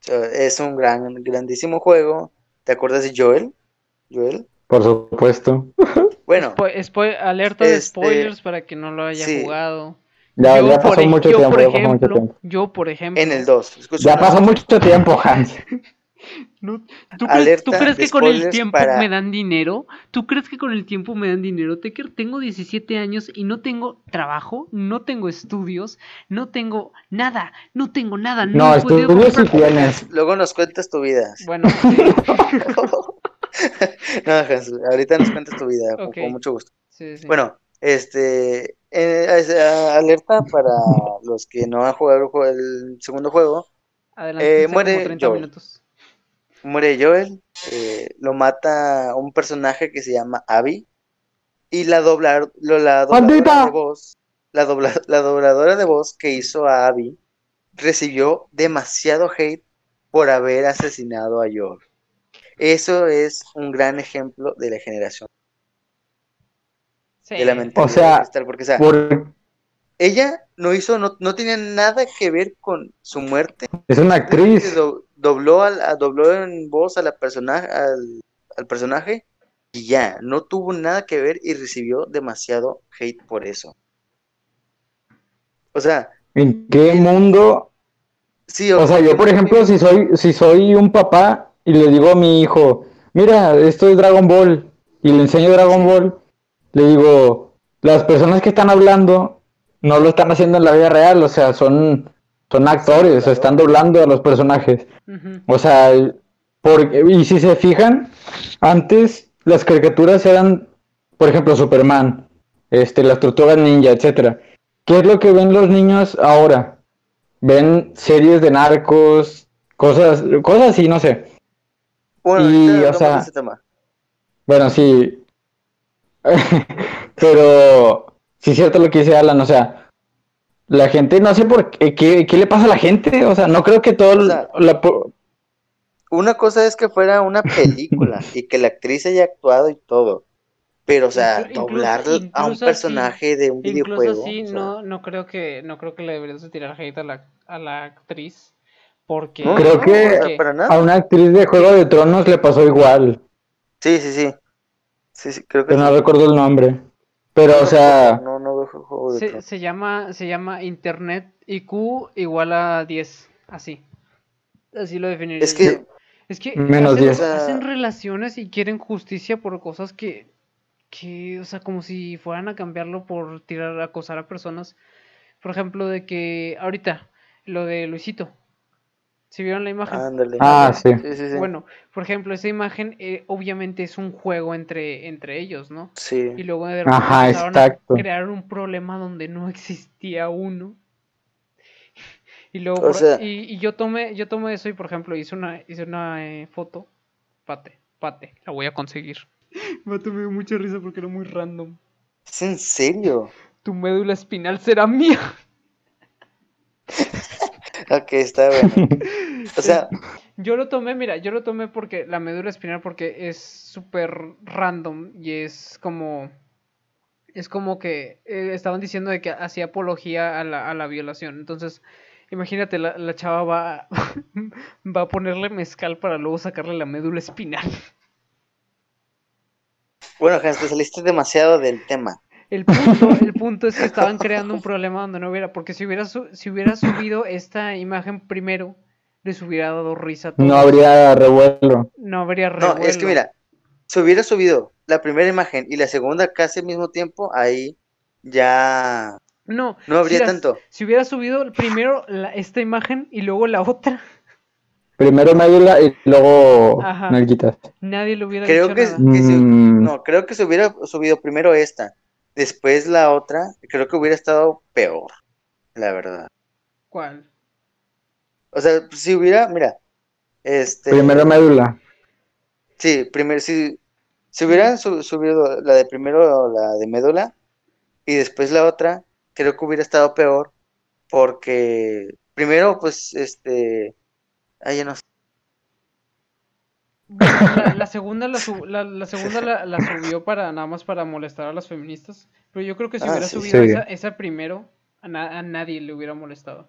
sea, Es un gran, grandísimo juego. ¿Te acuerdas de Joel? Joel. Por supuesto. <laughs> Bueno, Spo- spo- alerta de Este, spoilers para que no lo haya sí. jugado. Ya, Yo, ya por pasó ej- mucho yo, tiempo. por Ya pasó mucho ejemplo, tiempo. yo, por ejemplo, en el 2. Ya pasó mucho tiempo, Hans. <laughs> No, ¿tú, crees, tú crees que con el tiempo para- me dan dinero? ¿Tú crees que con el tiempo me dan dinero? Tecker, tengo 17 años y no tengo trabajo, no tengo estudios, no tengo nada, no tengo nada, no, No, estudios sí tienes. Luego nos cuentas tu vida. Bueno, sí, <laughs> <laughs> <laughs> no, Hans, ahorita nos cuentas tu vida, con- mucho gusto. sí, sí. Bueno, este, eh, es, alerta para los que no han jugado el, segundo juego. Adelante, eh, muere como 30 Joel. minutos. Muere Joel, eh, lo mata un personaje que se llama Abby y la, doblar, lo- la dobladora de voz, la, dobla- la dobladora de voz que hizo a Abby recibió demasiado hate por haber asesinado a Joel. Eso es un gran ejemplo de la generación, Sí. de la mentalidad O sea, de cristal, porque o sea, Por... ella no hizo, no, no tenía nada que ver con su muerte. Es una actriz. do- dobló, al, a- dobló en voz a la personaje, al, al personaje y ya, no tuvo nada que ver y recibió demasiado hate por eso. O sea, ¿En qué mundo? sí, O sea, yo por ejemplo, si soy, si soy un papá y le digo a mi hijo, mira, esto es Dragon Ball, y le enseño Dragon Ball, le digo, las personas que están hablando no lo están haciendo en la vida real, o sea, son, son actores, o sea, están doblando a los personajes. O sea, porque, y si se fijan, antes las caricaturas eran, por ejemplo, Superman, este, las tortugas ninja, etcétera. ¿Qué es lo que ven los niños ahora? Ven series de narcos, cosas, cosas así, no sé. Bueno, y, o sea, de ese tema. Bueno, sí. <laughs> Pero sí es cierto lo que dice Alan, o sea, la gente, no sé por qué, qué, qué le pasa a la gente, o sea, no creo que todo O sea, la Una cosa es que fuera una película <laughs> y que la actriz haya actuado y todo. Pero, o sea, incluso- doblar a un incluso así- personaje de un Incluso videojuego. así, o sea, no, no creo que, no creo que le deberías de tirar hate a la, a la actriz. Porque. No, Creo que- a una actriz de Juego de Tronos le pasó igual, Sí, sí, sí. Sí, sí, creo que pero no recuerdo el nombre. Pero, o sea, No, no veo juego de Se, Tronos. se llama, se llama Internet IQ igual a 10. Así. Así lo definiría. Es que. Es que Menos hacen, 10. hacen relaciones y quieren justicia por cosas que, que, o sea, como si fueran a cambiarlo por tirar, acosar a personas. Por ejemplo, de que ahorita, lo de Luisito. ¿Si vieron la imagen? ándale. ah, sí. Sí, sí, sí. Bueno, por ejemplo, esa imagen eh, obviamente es un juego entre, entre ellos, ¿no? Sí. Y luego de repente Ajá, empezaron a exacto. crear un problema donde no existía uno. <laughs> Y luego O sea- y, y yo tomé, yo tomé eso y por ejemplo hice una, hice una eh, foto. Pate, pate, la voy a conseguir. <laughs> Me dio mucha risa porque era muy random. ¿Es en serio? Tu médula espinal será mía. <laughs> Ok, está bueno. <laughs> O sea, Yo lo tomé, mira, yo lo tomé porque la médula espinal porque es súper random y es como es como que eh, estaban diciendo de que hacía apología a la, a la violación. Entonces, imagínate, la, la chava va, <laughs> va a ponerle mezcal para luego sacarle la médula espinal. bueno, Hans, te saliste demasiado del tema. El punto, el punto es que estaban creando un problema donde no hubiera, porque si hubiera, su- si hubiera subido esta imagen primero, les hubiera dado risa a todos. No habría revuelo. No habría No, es que revuelo. mira, si hubiera subido la primera imagen y la segunda casi al mismo tiempo, ahí ya No, no habría si las- tanto. Si hubiera subido primero la- esta imagen y luego la otra, Primero médula y luego Ajá. nalguitas. nadie le hubiera Creo dicho que, nada. que si- Mm. no, creo que se hubiera subido primero esta, después la otra, creo que hubiera estado peor, la verdad. ¿Cuál? O sea, si hubiera, mira, este, Primero médula. sí, primero, si, si hubieran su- subido la de primero la de médula y después la otra, creo que hubiera estado peor, porque primero, pues, este, ay, ya no sé. La, la segunda, la, <laughs> sub- la, la segunda la, la subió para nada más para molestar a las feministas. Pero yo creo que si Ah, hubiera sí, subido sí. esa, esa primero, a, na- a nadie le hubiera molestado.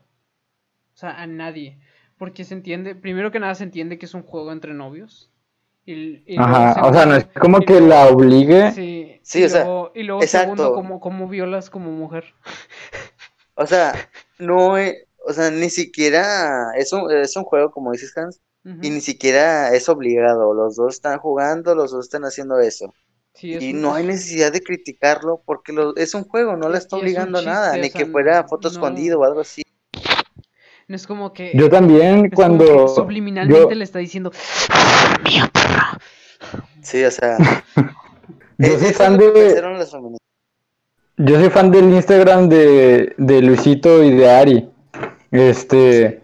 O sea, a nadie. Porque se entiende, primero que nada se entiende que es un juego entre novios. Y, Ajá, o sea, no es como y que luego- la obligue. Sí, Sí, y o sea, luego, y luego exacto. segundo, como, como violas como mujer. O sea, no, e- o sea, ni siquiera es un, es un juego, como dices, Hans, Y ni siquiera es obligado. Los dos están jugando, los dos están haciendo eso. Sí, es Y un- no hay es- necesidad de criticarlo porque lo, es un juego, no le está es obligando a nada, ni o sea, que fuera foto no- escondido o algo así. no es como que... Yo también es como que cuando subliminalmente yo, le está diciendo... Sí, o sea, <laughs> yo soy fan de yo soy fan del Instagram de, de Luisito y de Ari. Este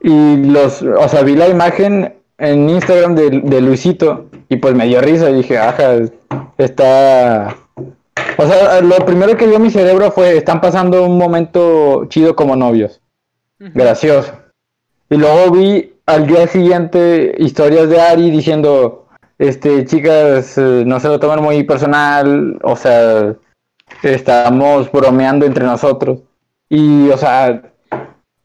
y los, o sea, vi la imagen en Instagram de, de Luisito y pues me dio risa y dije, ajá, está o sea, lo primero que vio mi cerebro fue, están pasando un momento chido como novios. Gracioso. Y luego vi al día siguiente historias de Ari diciendo, este, chicas, eh, no se lo tomen muy personal, o sea, estamos bromeando entre nosotros. Y, o sea,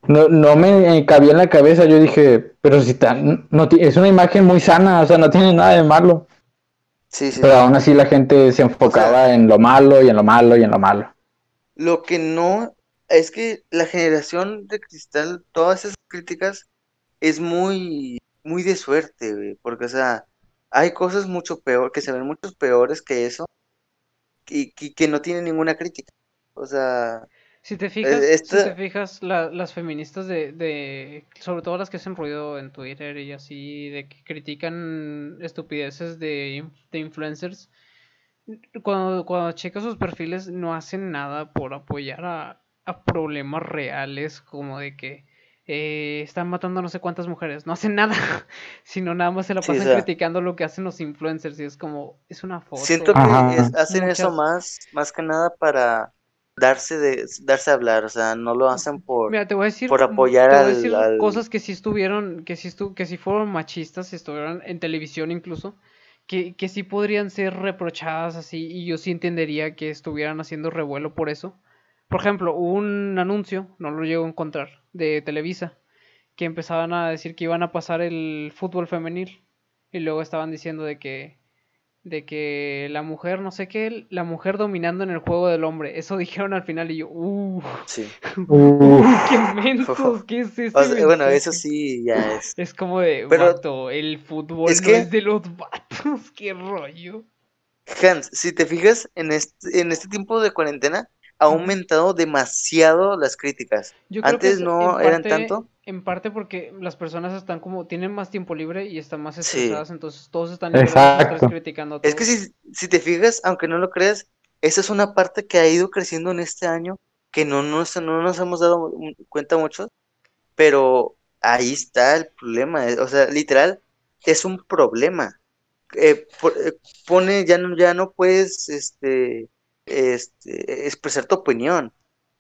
no, no me cabía en la cabeza, yo dije, pero si tan, no, es una imagen muy sana, o sea, no tiene nada de malo. Sí, sí. Pero aún así la gente se enfocaba en lo malo y en lo malo y en lo malo. Lo que no es que la generación de cristal, todas esas críticas, es muy, muy de suerte, güey, porque, o sea, hay cosas mucho peor, que se ven mucho peores que eso, y que, que no tienen ninguna crítica. O sea, Si te fijas, Eh, si esta- te fijas, la- las feministas de, de, sobre todo las que hacen ruido en Twitter y así, de que critican estupideces de, de influencers, cuando, cuando checas sus perfiles no hacen nada por apoyar a, a problemas reales como de que eh, están matando a no sé cuántas mujeres, no hacen nada, <laughs> sino nada más se la Sí, o pasan sea- criticando lo que hacen los influencers y es como, es una foto. siento que es- hacen eso más, más que nada para darse de, darse a hablar, o sea, no lo hacen por, Mira, te voy a decir, por apoyar te voy a al- decir al- cosas que sí estuvieron, que sí estu que sí fueron machistas, si estuvieron en televisión incluso, que, que sí podrían ser reprochadas así, y yo sí entendería que estuvieran haciendo revuelo por eso. Por ejemplo, hubo un anuncio, no lo llego a encontrar, de Televisa, que empezaban a decir que iban a pasar el fútbol femenil, y luego estaban diciendo de que de que la mujer, no sé qué, la mujer dominando en el juego del hombre. Eso <laughs> dijeron al final y yo, uh, sí. <laughs> Uf. qué mensos, <laughs> ¿qué es este O sea, bueno, eso sí ya es. Es como de, Pero- vato, el fútbol es no que- es de los vatos, qué rollo. Hans, si te fijas, en este, en este tiempo de cuarentena ha aumentado demasiado las críticas. Yo creo que Antes es no eran tanto. En parte porque las personas están como, tienen más tiempo libre y están más Sí. estresadas, entonces todos están criticando a Es que todos. si, si te fijas, aunque no lo creas, esa es una parte que ha ido creciendo en este año, que no nos, no nos hemos dado cuenta mucho, pero ahí está el problema. eh, O sea, literal, es un problema. Eh, eh, pone, ya no, ya no puedes este, este, expresar tu opinión,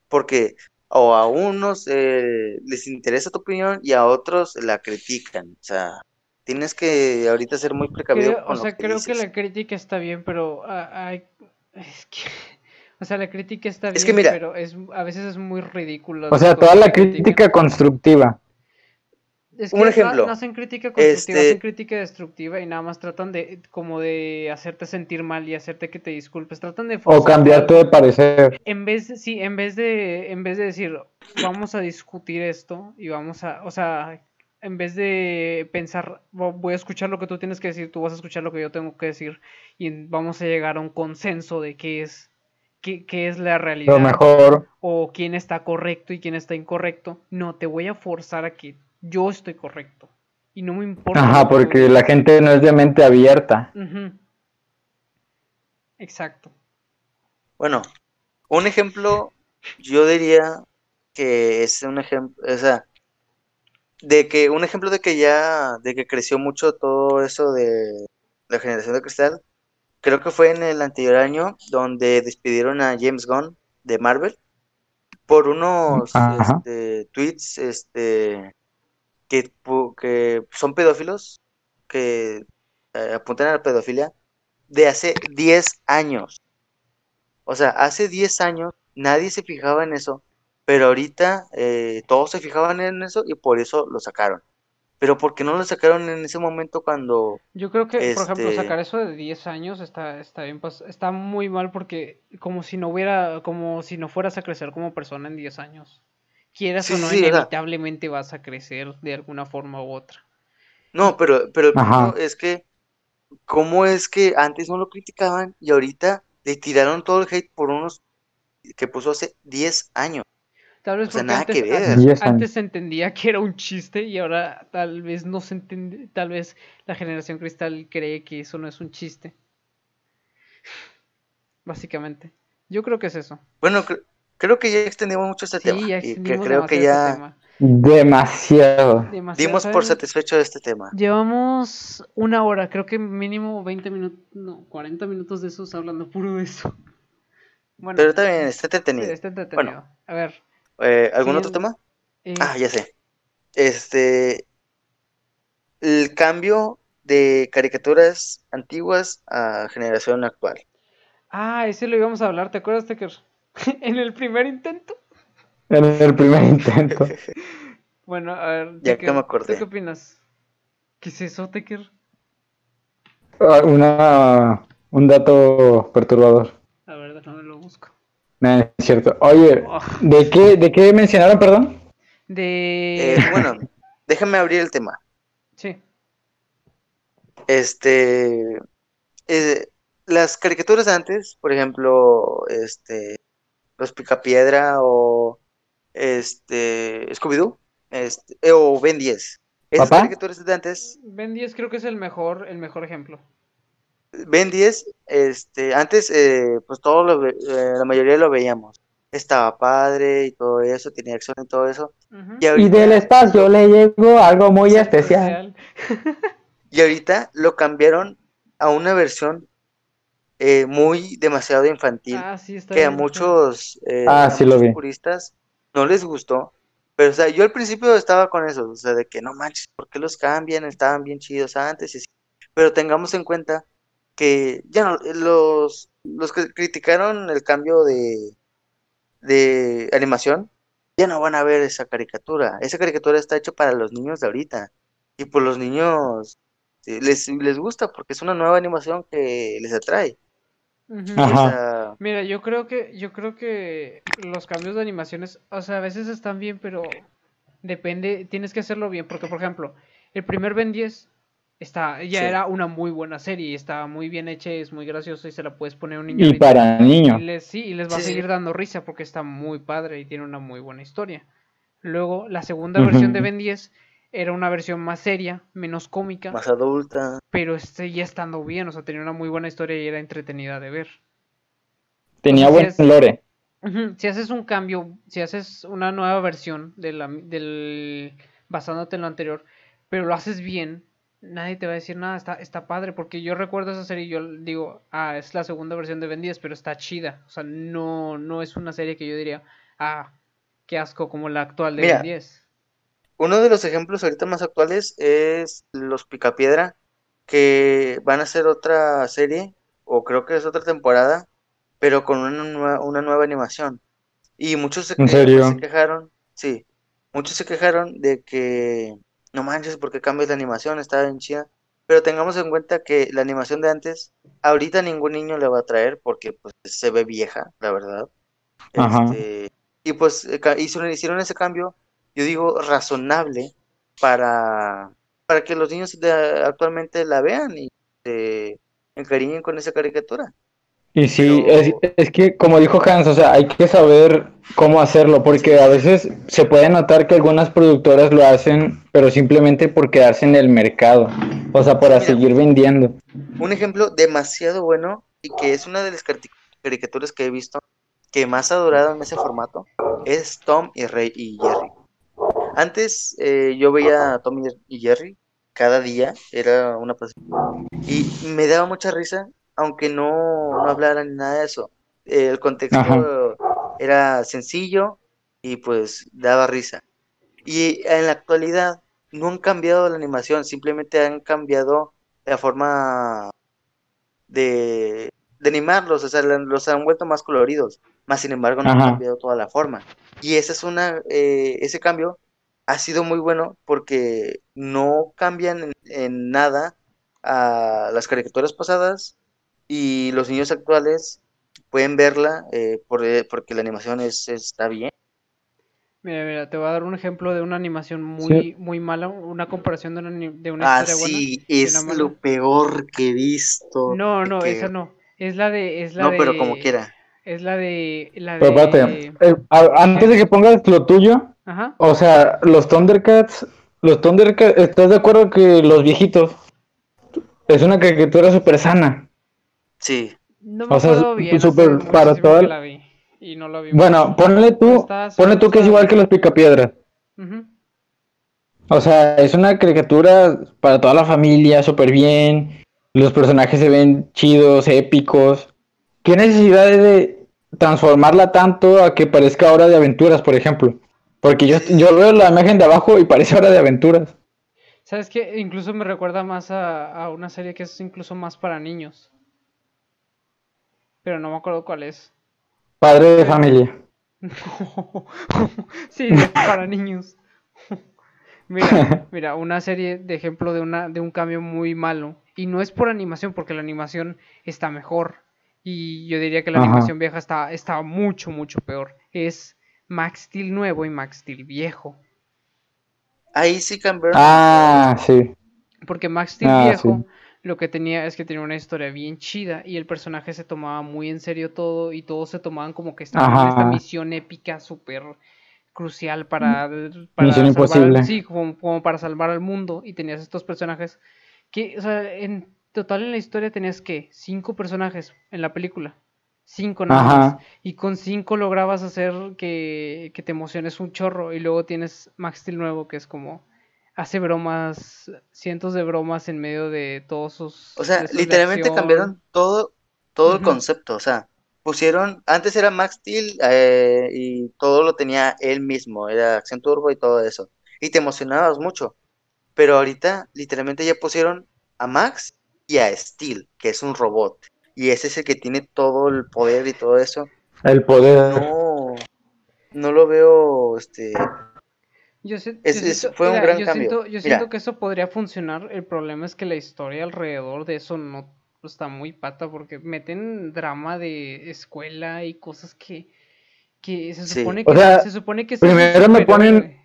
porque o a unos eh, les interesa tu opinión y a otros la critican. O sea, tienes que ahorita ser muy precavido Creo- con o lo sea, que creo que la crítica está bien, pero hay... <laughs> Es que... O sea, la crítica está bien, Es que mira- pero es, a veces es muy ridícula. O sea, toda la crítica constructiva. Es Un que ejemplo, no, no hacen crítica constructiva, este- hacen crítica destructiva y nada más tratan de como de hacerte sentir mal y hacerte que te disculpes. Tratan de O forzar cambiarte algo. de parecer. En vez de, sí, en vez de, en vez de decir, vamos a discutir esto y vamos a, o sea, en vez de pensar, "Vo- voy a escuchar lo que tú tienes que decir, tú vas a escuchar lo que yo tengo que decir y vamos a llegar a un consenso de qué es, qué, qué es la realidad Lo mejor. o quién está correcto y quién está incorrecto. No, te voy a forzar a que yo estoy correcto y no me importa. Ajá, porque la gente no es de mente abierta. Exacto. Bueno, un ejemplo, yo diría que es un ejemplo, o sea, de que un ejemplo de que ya, de que creció mucho todo eso de la generación de cristal, creo que fue en el anterior año donde despidieron a James Gunn de Marvel por unos Ajá. este, tweets este, que, son pedófilos, que eh, apuntan a la pedofilia, de hace 10 años. O sea, hace 10 años nadie se fijaba en eso, pero ahorita eh, todos se fijaban en eso y por eso lo sacaron. Pero ¿por qué no lo sacaron en ese momento cuando... Yo creo que, por ejemplo, Este- sacar eso de 10 años está, está bien, pas- está muy mal porque como si no hubiera, como si no fueras a crecer como persona en 10 años. Quieras Sí, o no, sí, o sea- inevitablemente vas a crecer de alguna forma u otra. No, pero, pero el punto es que, ¿cómo es que antes no lo criticaban y ahorita le tiraron todo el hate por unos que puso hace 10 años? Tal vez O sea, porque nada antes, que ver. antes- 10 años. antes se entendía que era un chiste y ahora tal vez no se entiende, tal vez la generación cristal cree que eso no es un chiste. Básicamente. Yo creo que es eso. Bueno, cre- creo que ya extendimos mucho este Sí, tema ya y que creo que demasiado ya este tema. Demasiado. Demasiado, dimos por satisfecho este tema. Llevamos una hora, creo que mínimo 20 minutos, no, 40 minutos de esos hablando puro de eso. Bueno, Pero también está sí, entretenido. está entretenido. A ver, Eh, ¿Algún sí, otro el- tema? eh, Ah, ya sé. Este, el cambio de caricaturas antiguas a generación actual. ah, ese lo íbamos a hablar, ¿te acuerdas, Teker? <laughs> en el primer intento. En el primer intento. <laughs> Bueno, a ver, Ya que me ¿tú acordé. qué opinas? ¿Qué es eso, Teker? Ah, Una, un dato perturbador. A ver, déjame lo busco. No, es cierto. Oye, Oh, ¿de qué, ¿de qué mencionaron, perdón? de... Eh, <laughs> bueno, déjame abrir el tema. Sí, Este, eh, las caricaturas antes, por ejemplo, este, los Picapiedra o este, Scooby-Doo, este, eh, o Ben 10. Esas ¿Papá? caricaturas de antes, Ben 10 creo que es el mejor, el mejor ejemplo. Ben 10, este, antes, eh, pues todo lo, eh, la mayoría lo veíamos. Estaba padre y todo eso, tenía acción y todo eso. Y Y ahorita, del espacio le llegó algo muy especial. <laughs> y ahorita lo cambiaron a una versión eh, muy demasiado infantil. Ah, sí, está que a muchos, eh, Ah, a sí lo muchos vi. puristas no les gustó. Pero, o sea, yo al principio estaba con eso, o sea, de que no manches, ¿por qué los cambian? Estaban bien chidos antes. y así. Pero tengamos en cuenta que ya no, los, los que criticaron el cambio de, de animación, ya no van a ver esa caricatura. Esa caricatura está hecha para los niños de ahorita. Y por los niños eh, les, les gusta porque es una nueva animación que les atrae. Ajá. sea, Mira, yo creo que, yo creo que los cambios de animaciones, o sea, a veces están bien, pero depende, tienes que hacerlo bien, porque por ejemplo, el primer Ben 10 está, ya Sí. era una muy buena serie, y está muy bien hecha, es muy gracioso y se la puedes poner a un niño Y ahorita, para niños. les, sí, y les va a Sí, seguir dando risa porque está muy padre y tiene una muy buena historia. Luego, la segunda versión de. Ben 10 era una versión más seria, menos cómica, más adulta. pero seguía estando bien, o sea, tenía una muy buena historia y era entretenida de ver. Tenía O sea, buen es- lore. Si haces un cambio, si haces una nueva versión de la, del basándote en lo anterior, pero lo haces bien, nadie te va a decir nada, está, está padre, porque yo recuerdo esa serie y yo digo, ah, es la segunda versión de Ben 10, pero está chida, o sea, no, no es una serie que yo diría, ah, qué asco como la actual de Mira, Ben 10. Uno de los ejemplos ahorita más actuales es los Picapiedra, que van a hacer otra serie, o creo que es otra temporada, pero con una nueva, una nueva animación. Y muchos se, quejaron, sí, muchos se quejaron de que no manches, ¿por qué cambias la animación? Estaba bien chida. Pero tengamos en cuenta que la animación de antes, ahorita ningún niño le va a traer porque pues, se ve vieja, la verdad. Ajá. Este, y pues eh, hicieron, hicieron ese cambio, yo digo, razonable para, para que los niños de- actualmente la vean y se encariñen con esa caricatura. Y sí, Pero- es, es que como dijo Hans, o sea, hay que saber cómo hacerlo, porque a veces se puede notar que algunas productoras lo hacen, pero simplemente por quedarse en el mercado, o sea, para Mira. seguir vendiendo. Un ejemplo demasiado bueno y que es una de las cari- caricaturas que he visto que más ha durado en ese formato es Tom y, Rey y Jerry. Antes eh, yo veía a Tom y- Jerry cada día, era una pasión. Y me daba mucha risa, aunque no, no hablaran ni nada de eso. Eh, el contexto Ajá. era sencillo y pues daba risa. Y en la actualidad no han cambiado la animación, simplemente han cambiado la forma de, de animarlos, o sea, los han vuelto más coloridos, más sin embargo no han Ajá. cambiado toda la forma. Y esa es una, eh, ese cambio ha sido muy bueno porque no cambian en, en nada a las caricaturas pasadas y los niños actuales pueden verla eh, por- eh, porque la animación es, está bien. Mira, mira, te voy a dar un ejemplo de una animación muy, muy mala, una comparación de una, de una Ah, historia buena. sí, es una lo peor que he visto. No, no, que- esa no. Es la de, es la No, de, pero como quiera. Es la de, la Pero de, espérate, eh, antes de que pongas lo tuyo, ajá. o sea, los Thundercats, los Thundercats, ¿estás de acuerdo que los viejitos es una caricatura súper sana? Sí. No me o sea, acuerdo bien, súper para todo la vi y no la vi Bueno, mucho. ponle tú, Está ponle tú que es igual que los Picapiedras. Ujú. O sea, es una caricatura para toda la familia, súper bien. Los personajes se ven chidos, épicos. ¿Qué necesidad de transformarla tanto a que parezca hora de aventuras, por ejemplo? Porque yo, yo veo la imagen de abajo y parece hora de aventuras. ¿Sabes qué? Incluso me recuerda más a, a una serie que es incluso más para niños. Pero no me acuerdo cuál es. Padre de familia. <laughs> sí, para niños. <laughs> Mira, <laughs> mira, una serie de ejemplo de una de un cambio muy malo y no es por animación porque la animación está mejor y yo diría que la Ajá. animación vieja está está mucho mucho peor. Es Max Steel nuevo y Max Steel viejo, Ahí sí cambiaron. Ah, sí. porque Max Steel Ah, viejo sí. lo que tenía es que tenía una historia bien chida y el personaje se tomaba muy en serio todo y todos se tomaban como que estaban en esta misión épica súper crucial para, para salvar al- imposible. sí, como, como para salvar al mundo y tenías estos personajes que, o sea, en total en la historia tenías que cinco personajes en la película, cinco nada Ajá. más y con cinco lograbas hacer que, que te emociones un chorro y luego tienes Max Steel nuevo que es como hace bromas, cientos de bromas en medio de todos sus... O sea, literalmente cambiaron todo, todo el concepto. O sea, pusieron, antes era Max Steel eh, y todo lo tenía él mismo, era acción turbo y todo eso. Y te emocionabas mucho. Pero ahorita, literalmente ya pusieron a Max y a Steel, que es un robot. Y ese es el que tiene todo el poder y todo eso. El poder. No, no lo veo, este, Yo sé- Es- yo es- siento- fue un mira, gran yo cambio. Siento, yo Mira. siento que eso podría funcionar. El problema es que la historia alrededor de eso no está muy pata porque meten drama de escuela y cosas que, que se Sí. supone O que sea, se supone que primero me ponen-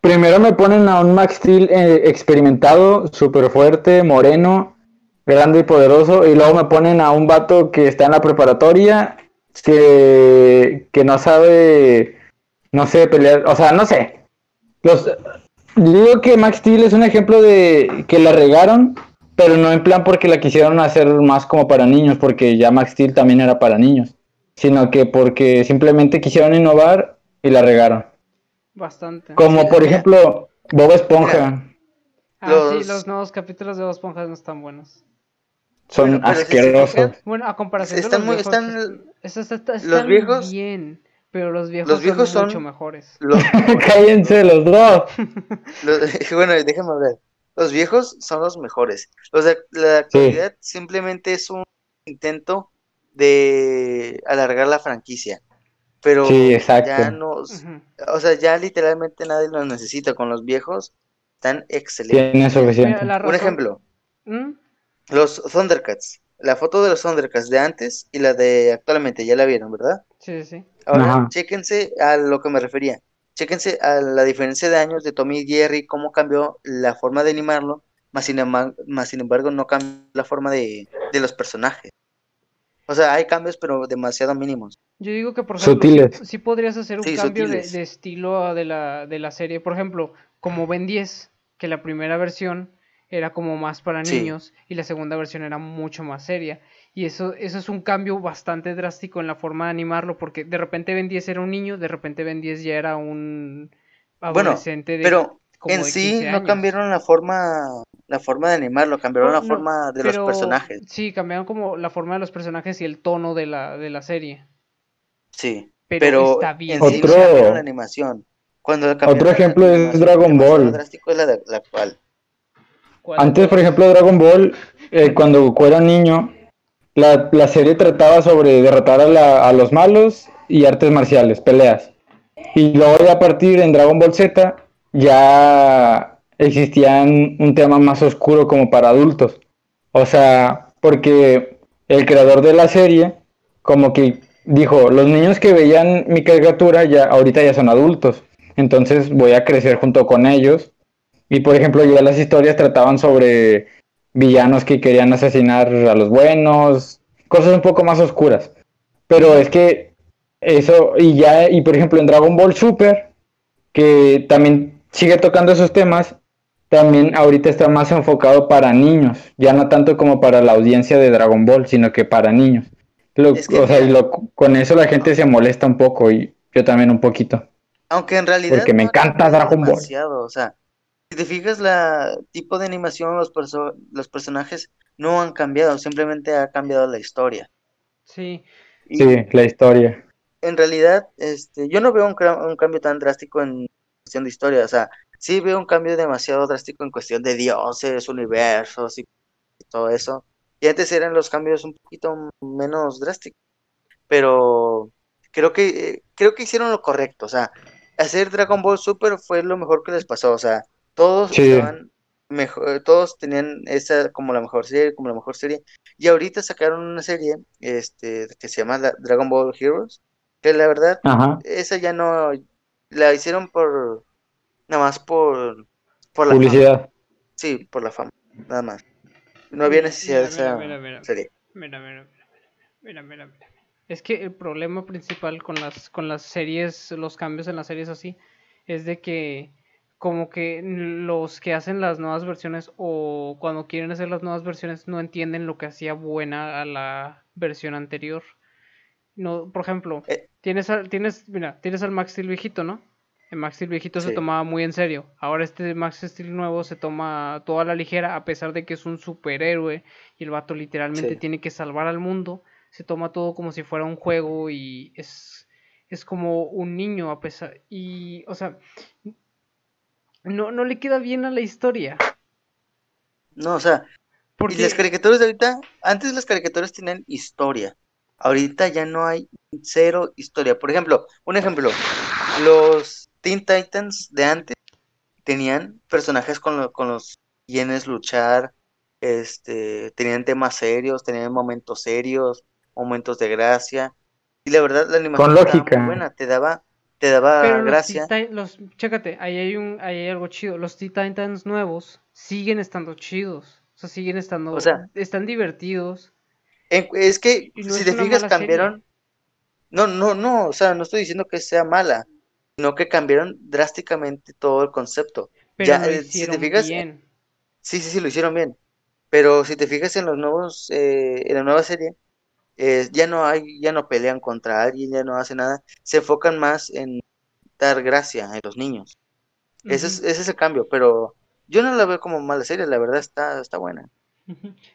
Primero me ponen a un Max Steel eh, experimentado, súper fuerte, moreno, grande y poderoso, y luego me ponen a un vato que está en la preparatoria, que, que no sabe, no sé, pelear, o sea, no sé. Los, digo que Max Steel es un ejemplo de que la regaron, pero no en plan porque la quisieron hacer más como para niños, porque ya Max Steel también era para niños, sino que porque simplemente quisieron innovar y la regaron. Bastante. Como Sí, por ejemplo, Bob Esponja. Ah, sí, los- nuevos capítulos de Dos Esponjas no están buenos. Son Bueno, si asquerosos. fijan, Bueno, a comparación de Están los muy- viejos, están- esos est- están los viejos- bien, pero los viejos, los viejos son, son- mucho mejores. los- <laughs> <laughs> Cállense los dos. <laughs> Los- bueno, déjame hablar. Los viejos son los mejores. Los de la actualidad simplemente es un intento de alargar la franquicia. Pero Sí, exacto. ya no, o sea, ya literalmente nadie los necesita con los viejos. están excelentes. Tiene suficiente. Mira, Un ejemplo, ¿Mm? Los Thundercats. La foto de los Thundercats de antes y la de actualmente, ya la vieron, ¿verdad? Sí, sí. Ahora, Ajá. chéquense a lo que me refería. Chéquense a la diferencia de años de Tommy y Jerry, cómo cambió la forma de animarlo, más sin embargo, más sin embargo no cambió la forma de, de los personajes. O sea, hay cambios, pero demasiado mínimos. Yo digo que, por ejemplo, Sutiles. sí, sí podrías hacer un Sí, cambio de, de estilo de la, de la serie. Por ejemplo, como Ben 10, que la primera versión era como más para Sí. niños y la segunda versión era mucho más seria. Y eso, eso es un cambio bastante drástico en la forma de animarlo, porque de repente Ben 10 era un niño, de repente Ben 10 ya era un Bueno, adolescente de pero como en de sí 15 no cambiaron la forma, la forma de animarlo, cambiaron No, la no, forma de pero los personajes. Sí, cambiaron como la forma de los personajes y el tono de la, de la serie. Sí, Pero, pero está bien. en sí Otro- la animación. Cuando cambiaron Otro la ejemplo es animación Dragon Ball. drástico es la, de- la actual. Antes, por ejemplo, Dragon Ball, eh, cuando Goku era niño, la, la serie trataba sobre derrotar a, la- a los malos y artes marciales, peleas. Y luego ya a partir en Dragon Ball Z ya existían un tema más oscuro como para adultos. O sea, porque el creador de la serie como que dijo, los niños que veían mi caricatura ya ahorita ya son adultos. Entonces voy a crecer junto con ellos y por ejemplo, ya las historias trataban sobre villanos que querían asesinar a los buenos, cosas un poco más oscuras. Pero es que eso, y ya, y por ejemplo en Dragon Ball Super, que también sigue tocando esos temas, también ahorita está más enfocado para niños, ya no tanto como para la audiencia de Dragon Ball, sino que para niños. Lo- Es que o sea, y lo- con eso la gente se molesta un poco y yo también un poquito. Aunque en realidad Porque me no ha encanta Dragon Ball. o sea, si te fijas la tipo de animación, los perso- los personajes no han cambiado, simplemente ha cambiado la historia. Sí, Y Sí, la historia. en realidad, este, yo no veo un, un cambio tan drástico en cuestión de historia, o sea, sí veo un cambio demasiado drástico en cuestión de dioses, universos y todo eso. Y antes eran los cambios un poquito menos drásticos, pero creo que eh, creo que hicieron lo correcto, o sea, hacer Dragon Ball Super fue lo mejor que les pasó, o sea, todos Sí. estaban mejor, todos tenían esa como la mejor serie, como la mejor serie, y ahorita sacaron una serie, este, que se llama la- Dragon Ball Heroes, que la verdad Ajá. esa ya no la hicieron por nada más por por la fama. Publicidad. Sí, por la fama, nada más. No había necesidad de Mira, esa mira, mira, mira. serie. Mira, mira, mira, mira, mira, mira. Es que el problema principal con las, con las series, los cambios en las series así, es de que como que los que hacen las nuevas versiones o cuando quieren hacer las nuevas versiones no entienden lo que hacía buena a la versión anterior. No, por ejemplo, Eh. tienes al, tienes, mira, tienes al Max Steel viejito, ¿no? El Max Steel viejito se tomaba muy en serio. Ahora este Max Steel nuevo se toma toda la ligera, a pesar de que es un superhéroe y el vato literalmente Sí. tiene que salvar al mundo. Se toma todo como si fuera un juego y es, es como un niño a pesar. Y, o sea, no, no le queda bien a la historia. No, o sea, Porque y las caricaturas de ahorita, antes las caricaturas tenían historia. Ahorita ya no hay cero historia. Por ejemplo, un ejemplo, los Teen Titans de antes tenían personajes con, lo- con los quienes luchar, este, tenían temas serios, tenían momentos serios, momentos de gracia. Y la verdad la animación Con lógica. muy buena, te daba, te daba Pero los, gracia. Teen Ti- los, chécate, ahí hay un, ahí hay algo chido. Los Teen Titans nuevos siguen estando chidos. O sea, siguen estando, O sea- están divertidos. En- es que, no si es te fijas, cambiaron. No, no, no, o sea, no estoy diciendo que sea mala, sino que cambiaron drásticamente todo el concepto. Pero Ya, lo eh, si te fijas, bien. Sí, sí, sí, lo hicieron bien. Pero si te fijas en los nuevos, eh, en la nueva serie, eh, ya no hay, ya no pelean contra alguien, ya no hacen nada. Se enfocan más en dar gracia a los niños. Ese es, ese es el cambio, pero yo no la veo como mala serie, la verdad está, está buena.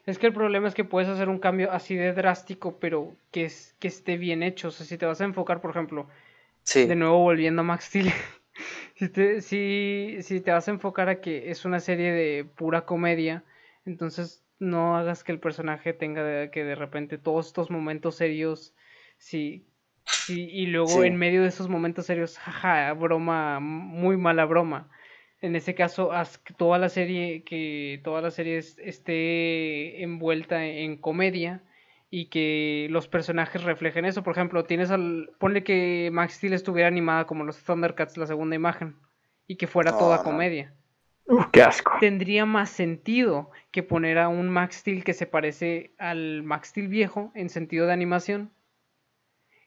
Es que el problema es que puedes hacer un cambio así de drástico, pero que, es, que esté bien hecho. O sea, si te vas a enfocar, por ejemplo, Sí, de nuevo volviendo a Max Steel. <laughs> si, te, si, si te vas a enfocar a que es una serie de pura comedia, entonces no hagas que el personaje tenga de- que de repente todos estos momentos serios, sí, sí, y luego Sí. en medio de esos momentos serios, jaja, broma, muy mala broma. en ese caso haz que toda la serie que toda la serie es- esté envuelta en comedia y que los personajes reflejen eso. Por ejemplo, tienes al ponle que Max Steel estuviera animada como los Thundercats la segunda imagen y que fuera No, toda no. comedia. Uf, qué asco. Tendría más sentido que poner a un Max Steel que se parece al Max Steel viejo en sentido de animación.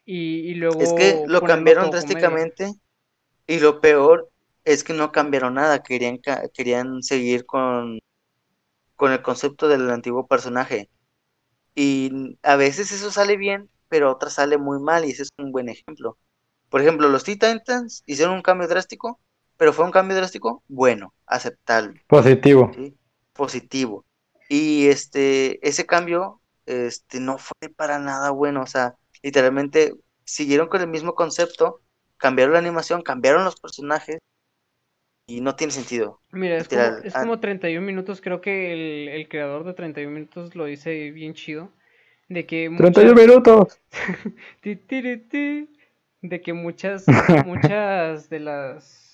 Y, y luego Es que lo cambiaron comedia. drásticamente y lo peor es que no cambiaron nada, querían, querían seguir con, con el concepto del antiguo personaje. Y a veces eso sale bien, pero a otras sale muy mal y ese es un buen ejemplo. Por ejemplo, los Teen Titans hicieron un cambio drástico, pero fue un cambio drástico bueno, aceptable. Positivo. ¿sí? positivo. Y este, ese cambio, este, no fue para nada bueno. O sea, literalmente siguieron con el mismo concepto, cambiaron la animación, cambiaron los personajes y no tiene sentido. Mira, es como, es ah. como 31 minutos, creo que el, el creador de 31 minutos lo dice bien chido. De que 31 muchas- minutos. <laughs> ti, tiri, ti, de que muchas, <laughs> muchas de las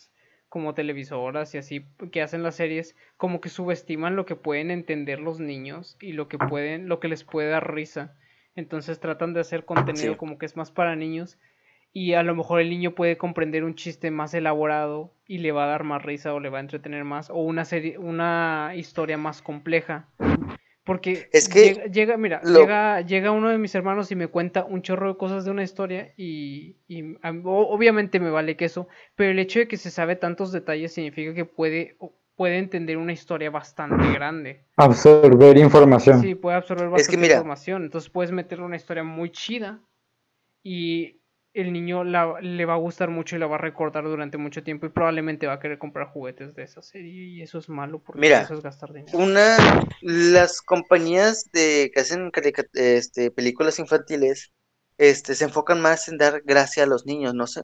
como televisoras y así que hacen las series, como que subestiman lo que pueden entender los niños y lo que pueden, lo que les puede dar risa. Entonces tratan de hacer contenido Sí. como que es más para niños y a lo mejor el niño puede comprender un chiste más elaborado y le va a dar más risa o le va a entretener más o una serie, una historia más compleja. Porque Es que llega, llega- mira, lo- llega, llega uno de mis hermanos y me cuenta un chorro de cosas de una historia y, y a- o- obviamente me vale queso, pero el hecho de que se sabe tantos detalles significa que puede, entender una historia bastante grande. Absorber información. Sí, puede absorber Es que bastante mira- información. Entonces puedes meterle una historia muy chida y el niño la- le va a gustar mucho y la va a recordar durante mucho tiempo y probablemente va a querer comprar juguetes de esa serie y eso es malo porque Mira, eso es gastar dinero. Una, las compañías de que hacen este, películas infantiles, este, se enfocan más en dar gracia a los niños, no se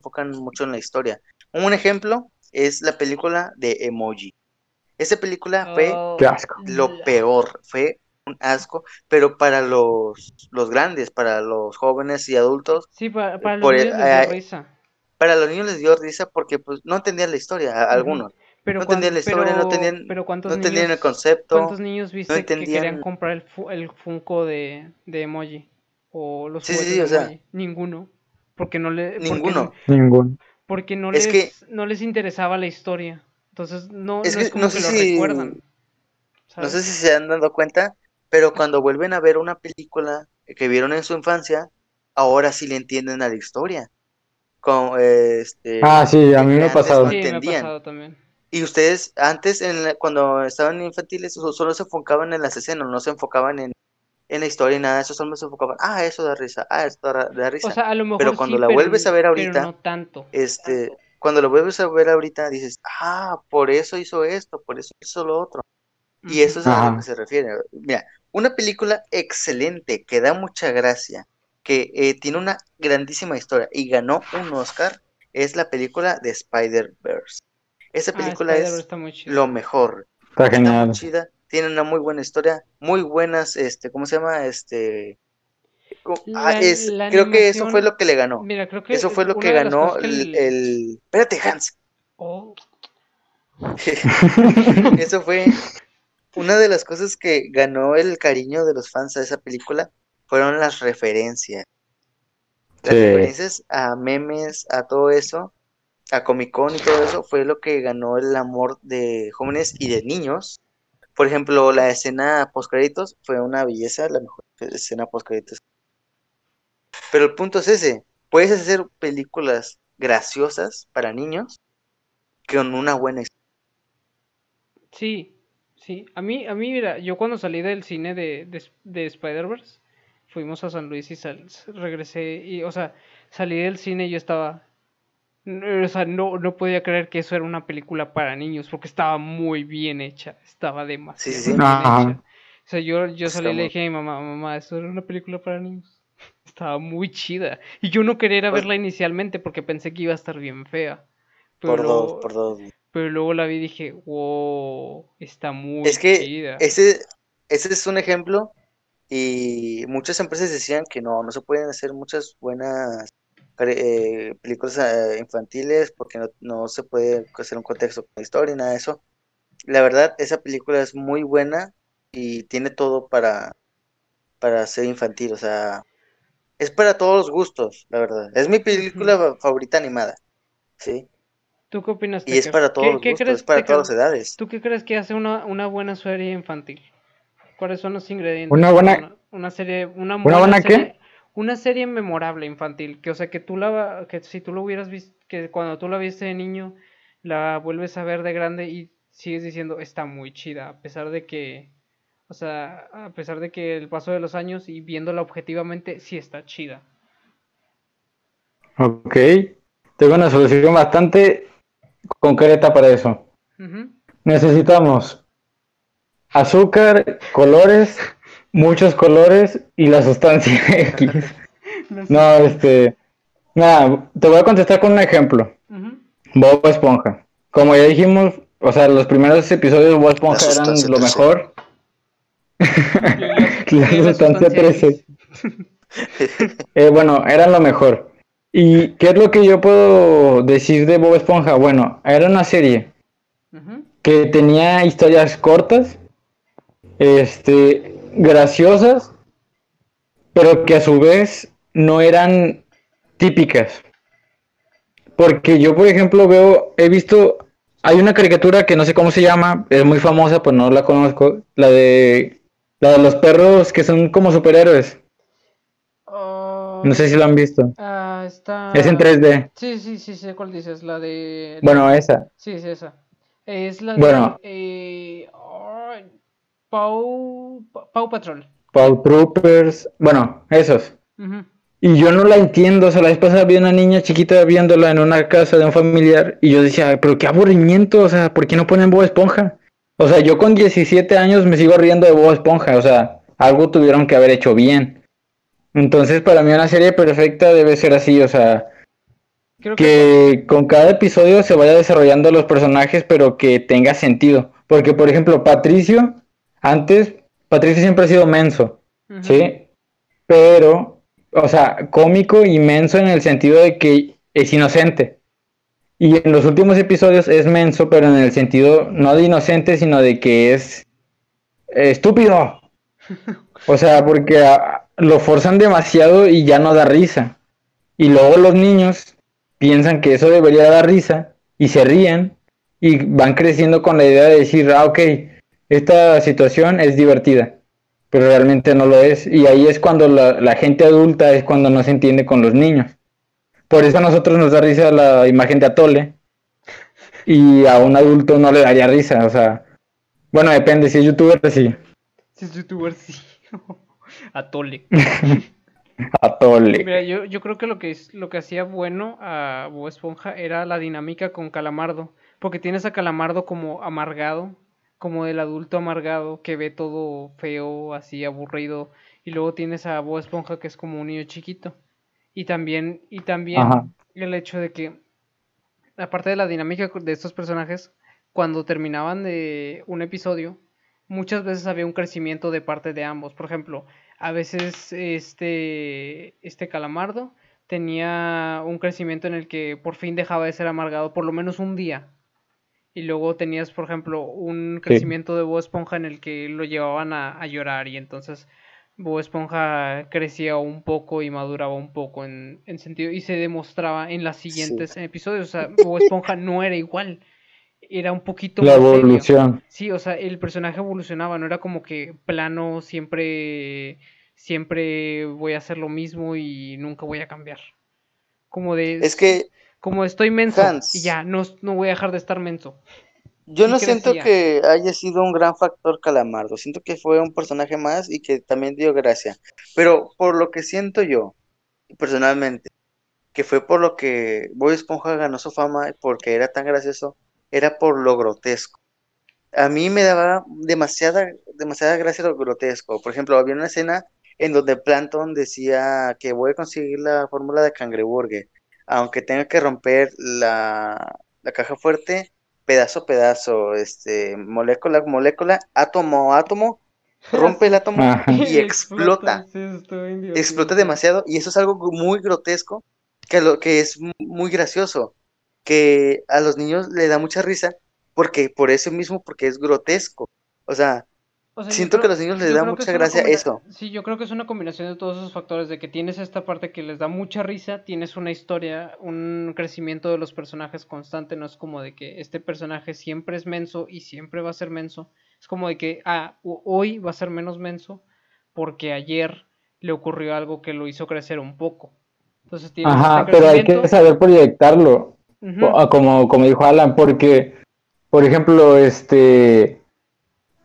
enfocan mucho en la historia. Un ejemplo es la película de Emoji. Esa película fue Oh, Qué asco. lo peor, fue un asco, pero para los, los grandes, para los jóvenes y adultos, Sí, para, para los por- niños les dio eh, risa. para los niños les dio risa porque pues no entendían la historia, a- algunos, Pero no entendían la historia, no tenían, pero ¿cuántos no entendían el niños- concepto. ¿Cuántos niños viste que querían comprar el, fu- el Funko de, de emoji? O los Sí, sí, juguetes sí, de o sea- emoji. Ninguno. Porque no le, porque- Ninguno. Ninguno. Porque no Es les, que- no les interesaba la historia. Entonces no, Es no que es como no que sé lo si- recuerdan. No sé si se han dado cuenta, pero cuando vuelven a ver una película que vieron en su infancia, ahora sí le entienden a la historia. Este, Ah, sí, a mí me ha pasado. no Sí, me ha pasado también. Y ustedes antes, en la- cuando estaban infantiles, so- solo se enfocaban en las escenas, no se enfocaban en, en la historia y nada eso, solo se enfocaban, ah, eso da risa, ah, esto da, da risa. O sea, a lo mejor Pero cuando sí, la vuelves a ver pero ahorita, no tanto. este, cuando lo vuelves a ver ahorita, dices, ah, por eso hizo esto, por eso hizo lo otro. Y eso es a lo que se refiere. Mira, una película excelente, que da mucha gracia, que eh, tiene una grandísima historia y ganó un Oscar, es la película de Spider-Verse. Esa Ah, película es lo mejor. Está Está muy genial. chida, tiene una muy buena historia, muy buenas, este, ¿cómo se llama? Este, ah, es, creo que eso fue lo que le ganó. Mira, creo que Eso fue lo que ganó cosas que el, el- Espérate, Hans. Oh, <laughs> Eso fue una de las cosas que ganó el cariño de los fans a esa película fueron las referencias. Las Sí. referencias a memes, a todo eso, a Comic Con y todo eso fue lo que ganó el amor de jóvenes y de niños. Por ejemplo, la escena post créditos fue una belleza, la mejor escena post créditos. Pero el punto es ese, puedes hacer películas graciosas para niños con una buena historia. Sí, sí. A mí, a mí, mira, yo cuando salí del cine de, de, de Spider-Verse, fuimos a San Luis y sal- regresé y, o sea, salí del cine y yo estaba, no, o sea, no, no podía creer que eso era una película para niños porque estaba muy bien hecha, estaba demasiado Sí, sí, sí. bien Ajá. hecha. O sea, yo, yo salí y le dije a mi mamá, mamá, eso era una película para niños. <laughs> Estaba muy chida. Y yo no quería ir a Pues- verla inicialmente porque pensé que iba a estar bien fea. Pero Por luego- dos, por dos. pero luego la vi y dije, wow, está muy Es que chida. ese, ese es un ejemplo y muchas empresas decían que no, no se pueden hacer muchas buenas eh, películas eh, infantiles porque no, no se puede hacer un contexto con la historia y nada de eso. La verdad, esa película es muy buena y tiene todo para, para ser infantil, o sea, es para todos los gustos, la verdad. Es mi película favorita animada, ¿sí? ¿Tú qué opinas? Y es para todos ¿Qué- los qué gustos, crees, es para Teca? todas las edades. ¿Tú qué crees que hace una, una buena serie infantil? ¿Cuáles son los ingredientes? Una buena- Una, una serie, una, ¿Una buena qué? serie, Una serie memorable infantil, que o sea que tú la, que si tú lo hubieras visto, que cuando tú la viste de niño, la vuelves a ver de grande y sigues diciendo está muy chida, a pesar de que, o sea, a pesar de que el paso de los años y viéndola objetivamente sí está chida. Ok. Tengo una solución bastante concreta para eso. Necesitamos azúcar, colores, muchos colores y la sustancia <laughs> X. No este. Nada, te voy a contestar con un ejemplo. Bob Esponja. Como ya dijimos, o sea, los primeros episodios de Bob Esponja La eran lo 13. mejor. <laughs> La la sustancia sustancia 13. <laughs> Eh, bueno, eran lo mejor. ¿Y qué es lo que yo puedo decir de Bob Esponja? Bueno, era una serie que tenía historias cortas, este, graciosas, pero que a su vez no eran típicas. Porque yo, por ejemplo, veo, he visto, hay una caricatura que no sé cómo se llama, es muy famosa, pues no la conozco, la de, la de los perros que son como superhéroes. Oh, No sé si lo han visto. Ah, está... Es en 3D. Sí, sí, sí, sé cuál dices, la de... Bueno, esa. Sí, sí, esa. Es la de... Bueno. eh, ay, Pau... Pa- Pau Patrol. Paw Troopers. Bueno, esos. Y yo no la entiendo, o sea, la vez pasada vi una niña chiquita viéndola en una casa de un familiar y yo decía, "Ay, pero qué aburrimiento, o sea, ¿por qué no ponen Bob Esponja? O sea, yo con 17 años me sigo riendo de Bob Esponja, o sea, algo tuvieron que haber hecho bien. Entonces, para mí una serie perfecta debe ser así, o sea, Creo que... que con cada episodio se vaya desarrollando los personajes, pero que tenga sentido. Porque, por ejemplo, Patricio, antes, Patricio siempre ha sido menso. ¿sí? Pero, o sea, cómico y menso en el sentido de que es inocente. Y en los últimos episodios es menso, pero en el sentido no de inocente, sino de que es estúpido. <laughs> O sea, porque lo forzan demasiado y ya no da risa. Y luego los niños piensan que eso debería dar risa y se ríen y van creciendo con la idea de decir, ah, ok, esta situación es divertida pero realmente no lo es. Y ahí es cuando la, la gente adulta es cuando no se entiende con los niños. Por eso a nosotros nos da risa la imagen de Atole y a un adulto no le daría risa. O sea, bueno, depende, si es youtuber, sí. Sí, es youtuber, sí. <laughs> Atole. <laughs> Atole. Mira, yo, yo creo que lo que es, lo que hacía bueno a Bob Esponja era la dinámica con Calamardo. Porque tienes a Calamardo como amargado, como el adulto amargado que ve todo feo, así aburrido. Y luego tienes a Bob Esponja que es como un niño chiquito. Y también, y también Ajá. el hecho de que, aparte de la dinámica de estos personajes, cuando terminaban de un episodio, muchas veces había un crecimiento de parte de ambos. Por ejemplo, a veces este, este calamardo tenía un crecimiento en el que por fin dejaba de ser amargado por lo menos un día. Y luego tenías, por ejemplo, un crecimiento de Bob Esponja en el que lo llevaban a, a llorar y entonces Bob Esponja crecía un poco y maduraba un poco en, en sentido y se demostraba en los siguientes episodios. O sea, <laughs> Bob Esponja no era igual. Era un poquito La más serio. evolución. Sí, o sea, el personaje evolucionaba, no era como que plano siempre siempre voy a hacer lo mismo y nunca voy a cambiar. Como de Es que como estoy menso Hans. y ya, no, no voy a dejar de estar menso. yo no siento que haya sido un gran factor Calamardo. Siento que fue un personaje más y que también dio gracia. Pero por lo que siento yo, personalmente, que fue por lo que Bob Esponja ganó su fama, porque era tan gracioso, era por lo grotesco. A mí me daba demasiada, demasiada gracia lo grotesco. Por ejemplo, había una escena en donde Plankton decía que voy a conseguir la fórmula de cangreburger, aunque tenga que romper la, la caja fuerte pedazo a pedazo, este, molécula a molécula, átomo a átomo, rompe el átomo <laughs> y explota. Explota demasiado y eso es algo muy grotesco que, lo, que es mu- muy gracioso, que a los niños le da mucha risa, porque por eso mismo, porque es grotesco. O sea, O sea, yo Siento que a los niños les da mucha gracia eso. Sí, yo creo que es una combinación de todos esos factores, de que tienes esta parte que les da mucha risa, tienes una historia, un crecimiento de los personajes constante, no es como de que este personaje siempre es menso y siempre va a ser menso, es como de que, ah, ho- hoy va a ser menos menso porque ayer le ocurrió algo que lo hizo crecer un poco. Entonces tienes Ajá, este pero hay que saber proyectarlo. Ah, como, como dijo Alan, porque, por ejemplo, este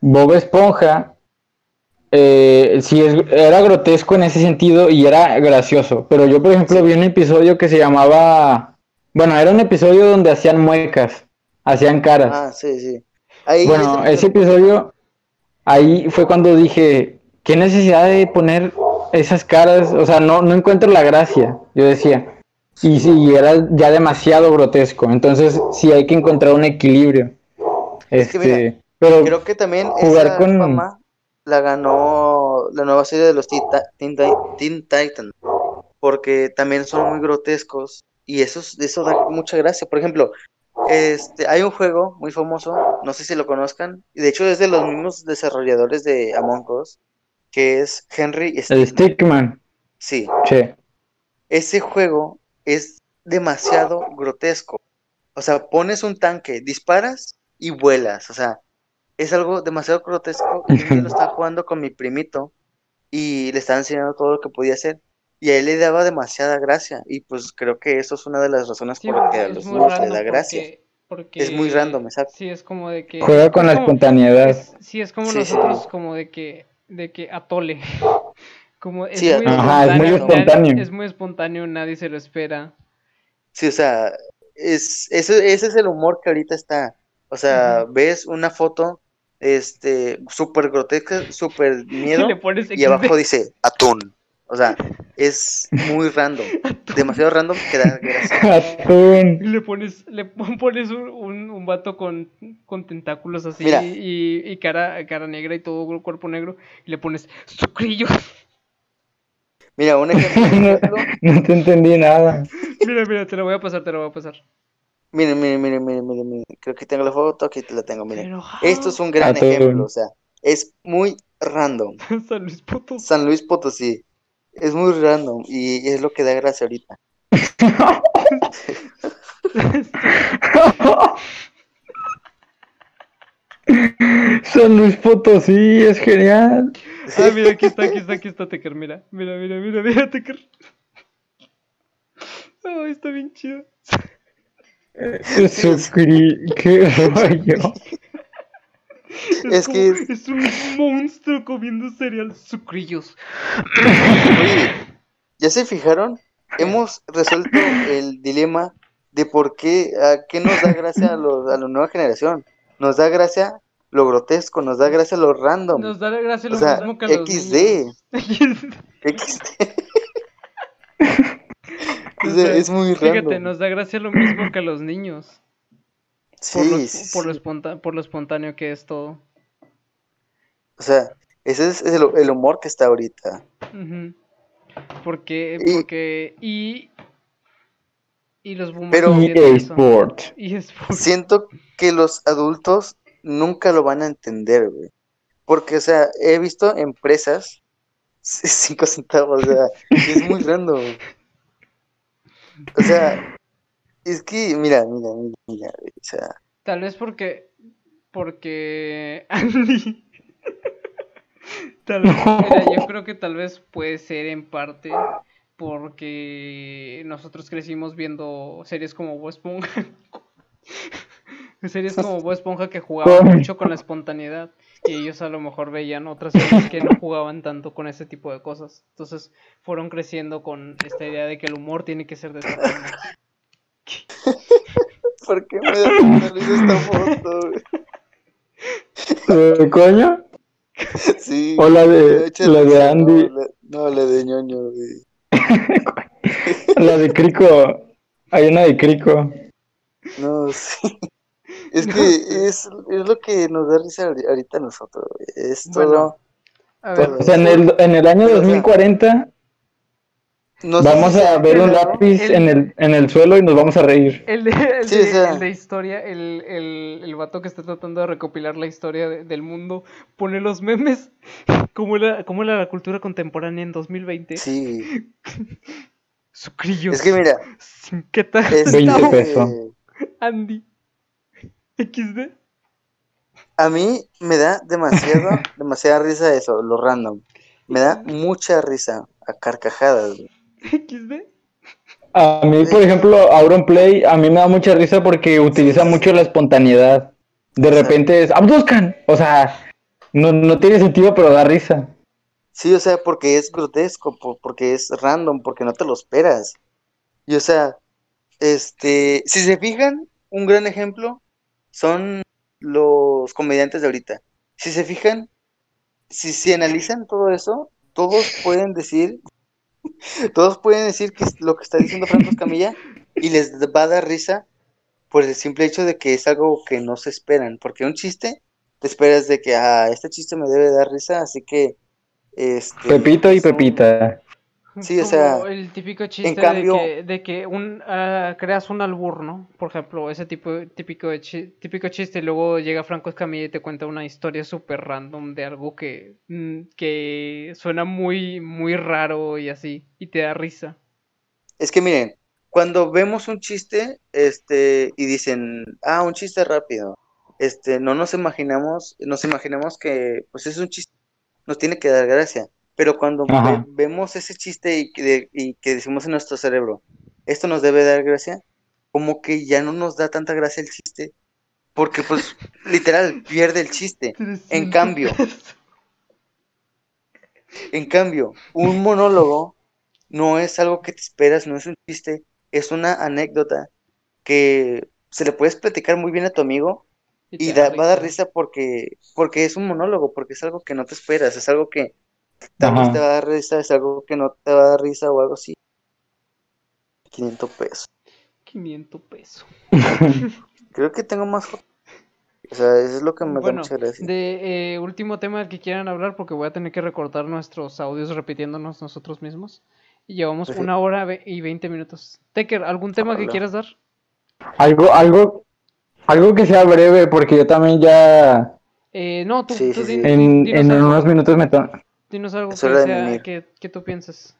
Bob Esponja, eh, sí es, era grotesco en ese sentido y era gracioso, pero yo, por ejemplo, vi un episodio que se llamaba, bueno, era un episodio donde hacían muecas, hacían caras. ah, sí, sí. Ahí Bueno, es- ese episodio, ahí fue cuando dije, ¿qué necesidad de poner esas caras? O sea, no, no encuentro la gracia, yo decía. Y sí, era ya demasiado grotesco. Entonces, sí hay que encontrar un equilibrio. Es que Este, mira, pero Creo que también jugar esa con- fama la ganó la nueva serie de los Teen, Teen Ti- Teen Titans, porque también son muy grotescos y eso, es- eso da mucha gracia. Por ejemplo, este, hay un juego muy famoso, no sé si lo conozcan, y de hecho es de los mismos desarrolladores de Among Us, que es Henry el Stickmin. Stickman, Sí, ese juego es demasiado grotesco. O sea, pones un tanque, disparas y vuelas. O sea, es algo demasiado grotesco. Y un día lo estaba jugando con mi primito y le estaba enseñando todo lo que podía hacer. Y a él le daba demasiada gracia. Y pues creo que eso es una de las razones Sí, por las que a los niños le da gracia. porque- porque- Es muy random, exacto. Sí, es como de que... Juega con la como- espontaneidad. es- sí, es como Sí, sí. nosotros, como de que, de que atole. Como es Sí, muy Ajá, es muy espontáneo. Es muy espontáneo, nadie se lo espera. Sí, o sea, es, eso, ese es el humor que ahorita está. O sea, ves una foto este súper grotesca, súper <laughs> miedo. Y abajo dice atún. O sea, es muy random. <laughs> Demasiado random que da gracia. <laughs> Atún. Y le pones, le pon- pones un, un, un vato con, con tentáculos así Mira. y, y cara, cara negra y todo el cuerpo negro y le pones sucrillo. Mira, un <laughs> ejemplo. No te entendí nada. mira, mira, te lo voy a pasar, te lo voy a pasar. Miren, miren, miren, miren, miren, miren. Creo que tengo la foto, aquí te la tengo, miren. Pero, Esto es un gran Atún. ejemplo, o sea, es muy random. <laughs> San Luis Potosí. San Luis Potosí. Es muy random y es lo que da gracia ahorita. <laughs> San Luis Potosí, es genial. <laughs> Ah, mira, aquí está, aquí está, aquí está Tecker, mira. Mira, mira, mira, mira, Tecker. <laughs> Ay, está bien chido. Suscri- qué rollo. Es como- que- es un monstruo comiendo cereal sucrillos. Oye, ¿ya se fijaron? Hemos resuelto el dilema de por qué, a qué nos da gracia a, los, a la nueva generación. Nos da gracia lo grotesco, nos da gracia lo random. Nos da gracia lo O sea, mismo que a los XD. niños. XD. O sea, es muy Fíjate, random. nos da gracia lo mismo que a los niños. Por, lo, Sí, por, lo sí. esponta- por lo espontáneo que es todo. O sea, ese es el, el humor que está ahorita. Porque, Y- porque, y, y los boomers Pero-. Y es por- Siento que los adultos nunca lo van a entender, güey. Porque, o sea, he visto empresas, <laughs> cinco centavos, o sea, es muy random. O sea, es que, mira, mira, mira, mira, güey, o sea, Tal vez porque, porque Andy, <laughs> tal vez, mira, yo creo que tal vez puede ser en parte porque nosotros crecimos viendo series como Bob Esponja, <laughs> series como Bob <laughs> Esponja que jugaban mucho con la espontaneidad y ellos a lo mejor veían otras series que no jugaban tanto con ese tipo de cosas, entonces fueron creciendo con esta idea de que el humor tiene que ser de esta forma. <laughs> ¿por qué me risa esta foto, güey? Eh, ¿Coño? Sí. O la de, la de Andy, No, la, no, la de ñoño, güey. <laughs> la de Crico. Hay una de Crico. No, sí. Es que <laughs> es, es lo que nos da risa ahori- ahorita a nosotros. Es todo. Bueno, ver. O sea, en el, en el año Pero, o sea- 2040 no sé Vamos si a ver un lápiz el- en el, en el suelo y nos vamos a reír. El de, el Sí, de- o sea- el de historia, el, el, el vato que está tratando de recopilar la historia de- del mundo, pone los memes. <laughs> ¿Cómo era, cómo era la cultura contemporánea en 2020? Sí, <laughs> Sucrillos. es que mira, Sin qué tal. es 20 que, pesos. Andy. XD. a mí me da demasiado, <laughs> demasiada risa eso, lo random. Me da mucha risa a carcajadas. XD. A mí, por ejemplo, Auronplay, a mí me da mucha risa porque utiliza mucho la espontaneidad. De repente es Abduscan. O sea, no, no tiene sentido, pero da risa. Sí, o sea, porque es grotesco, po- porque es random, porque no te lo esperas. Y o sea, este, si se fijan, un gran ejemplo son los comediantes de ahorita. Si se fijan, si, si analizan todo eso, todos pueden decir, <laughs> todos pueden decir que es lo que está diciendo Franco Escamilla y les va a dar risa por el simple hecho de que es algo que no se esperan, porque un chiste te esperas de que, ah, este chiste me debe dar risa, así que, este, Pepito y Pepita. Sí, o sea, el típico chiste cambio- de que, de que un, ah, creas un albur, ¿no? Por ejemplo, ese tipo típico, de chi- típico chiste y luego llega Franco Escamilla y te cuenta una historia súper random de algo que, mm, que suena muy, muy raro y así, y te da risa. Es que miren, cuando vemos un chiste, este, y dicen, ah, un chiste rápido, este, no nos imaginamos, nos imaginamos que, pues es un chiste, nos tiene que dar gracia. Pero cuando ve- vemos ese chiste y que, y que decimos en nuestro cerebro, esto nos debe dar gracia, como que ya no nos da tanta gracia el chiste, porque pues <laughs> literal pierde el chiste. En cambio, En cambio, un monólogo no es algo que te esperas, no es un chiste, es una anécdota que se le puedes platicar muy bien a tu amigo y te da- va a dar risa porque, porque es un monólogo, porque es algo que no te esperas, es algo que tal vez Ajá. te va a dar risa, es algo que no te va a dar risa o algo así. 500 pesos. 500 pesos. <laughs> Creo que tengo más. O sea, eso es lo que me da Bueno, mucha gracia. de eh, último tema del que quieran hablar, porque voy a tener que recortar nuestros audios repitiéndonos nosotros mismos. Y llevamos sí. una hora y 20 minutos. Teker, ¿algún tema que Hola. quieras dar? Algo, algo, algo que sea breve, porque yo también ya Eh, no, tú, Sí, tú sí, en, en unos minutos me to- dinos algo que, sea- que tú pienses.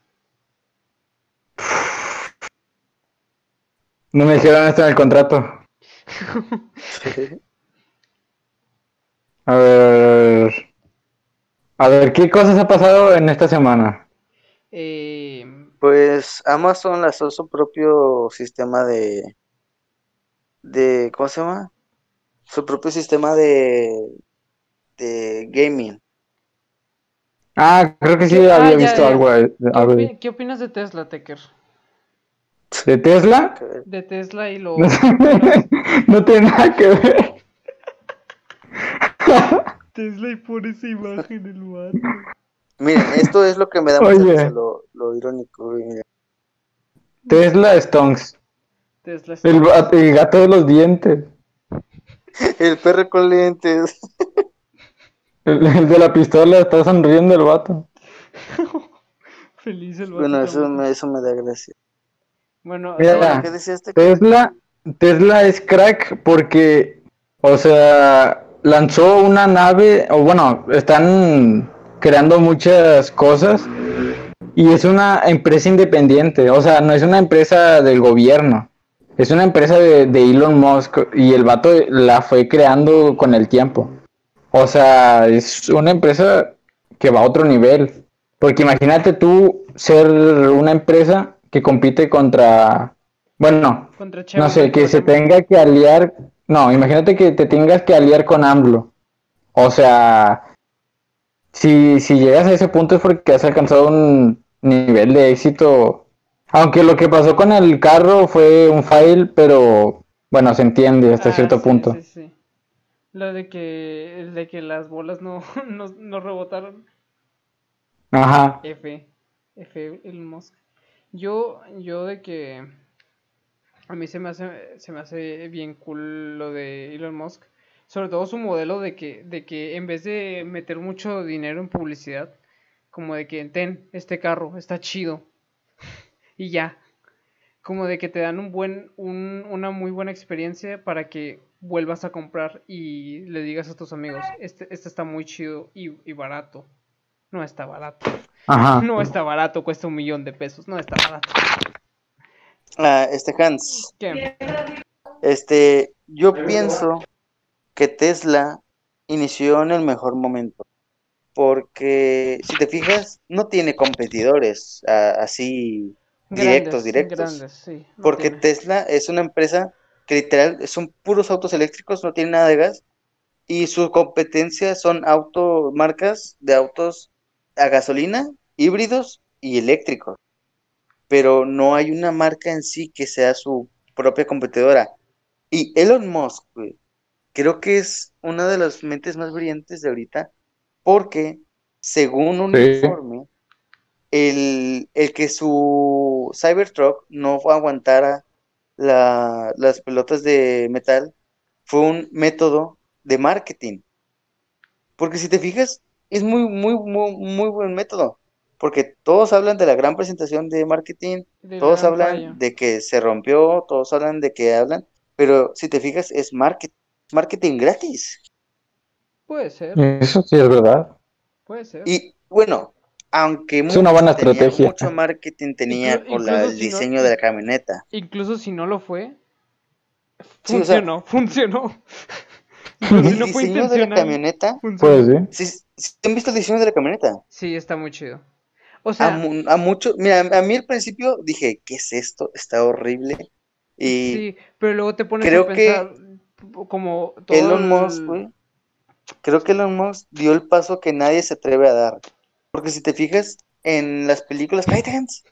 No me dijeron esto en el contrato. <laughs> A ver, a ver, ¿qué cosas ha pasado en esta semana? Eh, Pues Amazon lanzó su propio sistema de, de, ¿cómo se llama? Su propio sistema de, de gaming. Ah, creo que sí. Ah, había ya, visto ya. algo, de- ¿qué, algo opi- de, qué opinas de Tesla, Teker? de Tesla. De Tesla y lo... <laughs> No tiene nada que ver. Tesla y por esa imagen el vato. Miren, esto es lo que me da risa, lo, lo irónico. Tesla Stonks. Tesla El, el gato de los dientes. <laughs> El perro con lentes. El, el de la pistola está sonriendo el vato. <laughs> feliz el vato. Bueno, eso me, eso me da gracia. Bueno, Mira, ¿Qué decías? Te- Tesla, Tesla es crack porque, o sea, lanzó una nave, o bueno, están creando muchas cosas y es una empresa independiente, o sea, no es una empresa del gobierno, es una empresa de, de Elon Musk y el vato la fue creando con el tiempo. O sea, es una empresa que va a otro nivel. Porque imagínate tú ser una empresa que compite contra, bueno, contra no sé, que se tenga que aliar, no, imagínate que te tengas que aliar con AMLO. O sea, si, si llegas a ese punto es porque has alcanzado un nivel de éxito. Aunque lo que pasó con el carro fue un fail, pero bueno, se entiende hasta Ah, cierto sí, punto. sí, sí. Lo de que, el de que las bolas no, <laughs> no, no rebotaron. Ajá. F. F. Elon Musk. Yo, yo de que a mí se me hace, se me hace bien cool lo de Elon Musk. Sobre todo su modelo de que, de que en vez de meter mucho dinero en publicidad, como de que ten este carro, está chido. <laughs> y ya. Como de que te dan un buen, un, una muy buena experiencia para que vuelvas a comprar y le digas a tus amigos, este, este está muy chido y, y barato. No está barato. Ajá. No está barato, cuesta un millón de pesos. No está barato. Ah, este Hans, ¿Qué? este, yo pienso que Tesla inició en el mejor momento. Porque si te fijas, no tiene competidores ah, así directos, Grandes, directos. grandes, sí, no Porque tiene. Tesla es una empresa que literal son puros autos eléctricos, no tiene nada de gas. Y su competencia son auto, marcas de autos a gasolina, híbridos y eléctricos. Pero no hay una marca en sí que sea su propia competidora. Y Elon Musk, güey, creo que es una de las mentes más brillantes de ahorita, porque según un Sí. informe, el, el que su Cybertruck no aguantara la- las pelotas de metal fue un método de marketing. Porque si te fijas, es muy, muy, muy, muy buen método. Porque todos hablan de la gran presentación de marketing, De todos hablan de que se rompió, todos hablan de que hablan, pero si te fijas, es marketing, marketing gratis. Puede ser, Eso sí es verdad. puede ser. Y bueno, aunque Es una buena tenía estrategia. mucho marketing tenía Inclu- con la- el si no- diseño de la camioneta. Incluso si no lo fue, Sí, o sea- funcionó, <laughs> funcionó. Incluso El diseño de la camioneta, funcionó. Pues sí. ¿sí, sí han visto el diseño de la camioneta? Sí, está muy chido. O A, sea, mu- a mucho, mira, a mí al principio dije, ¿qué es esto? Está horrible. Y sí, pero luego te pones creo a que pensar como todo Elon el- Musk, güey, creo que Elon Musk dio el paso que nadie se atreve a dar. Porque si te fijas en las películas, ¡cállate, Hans!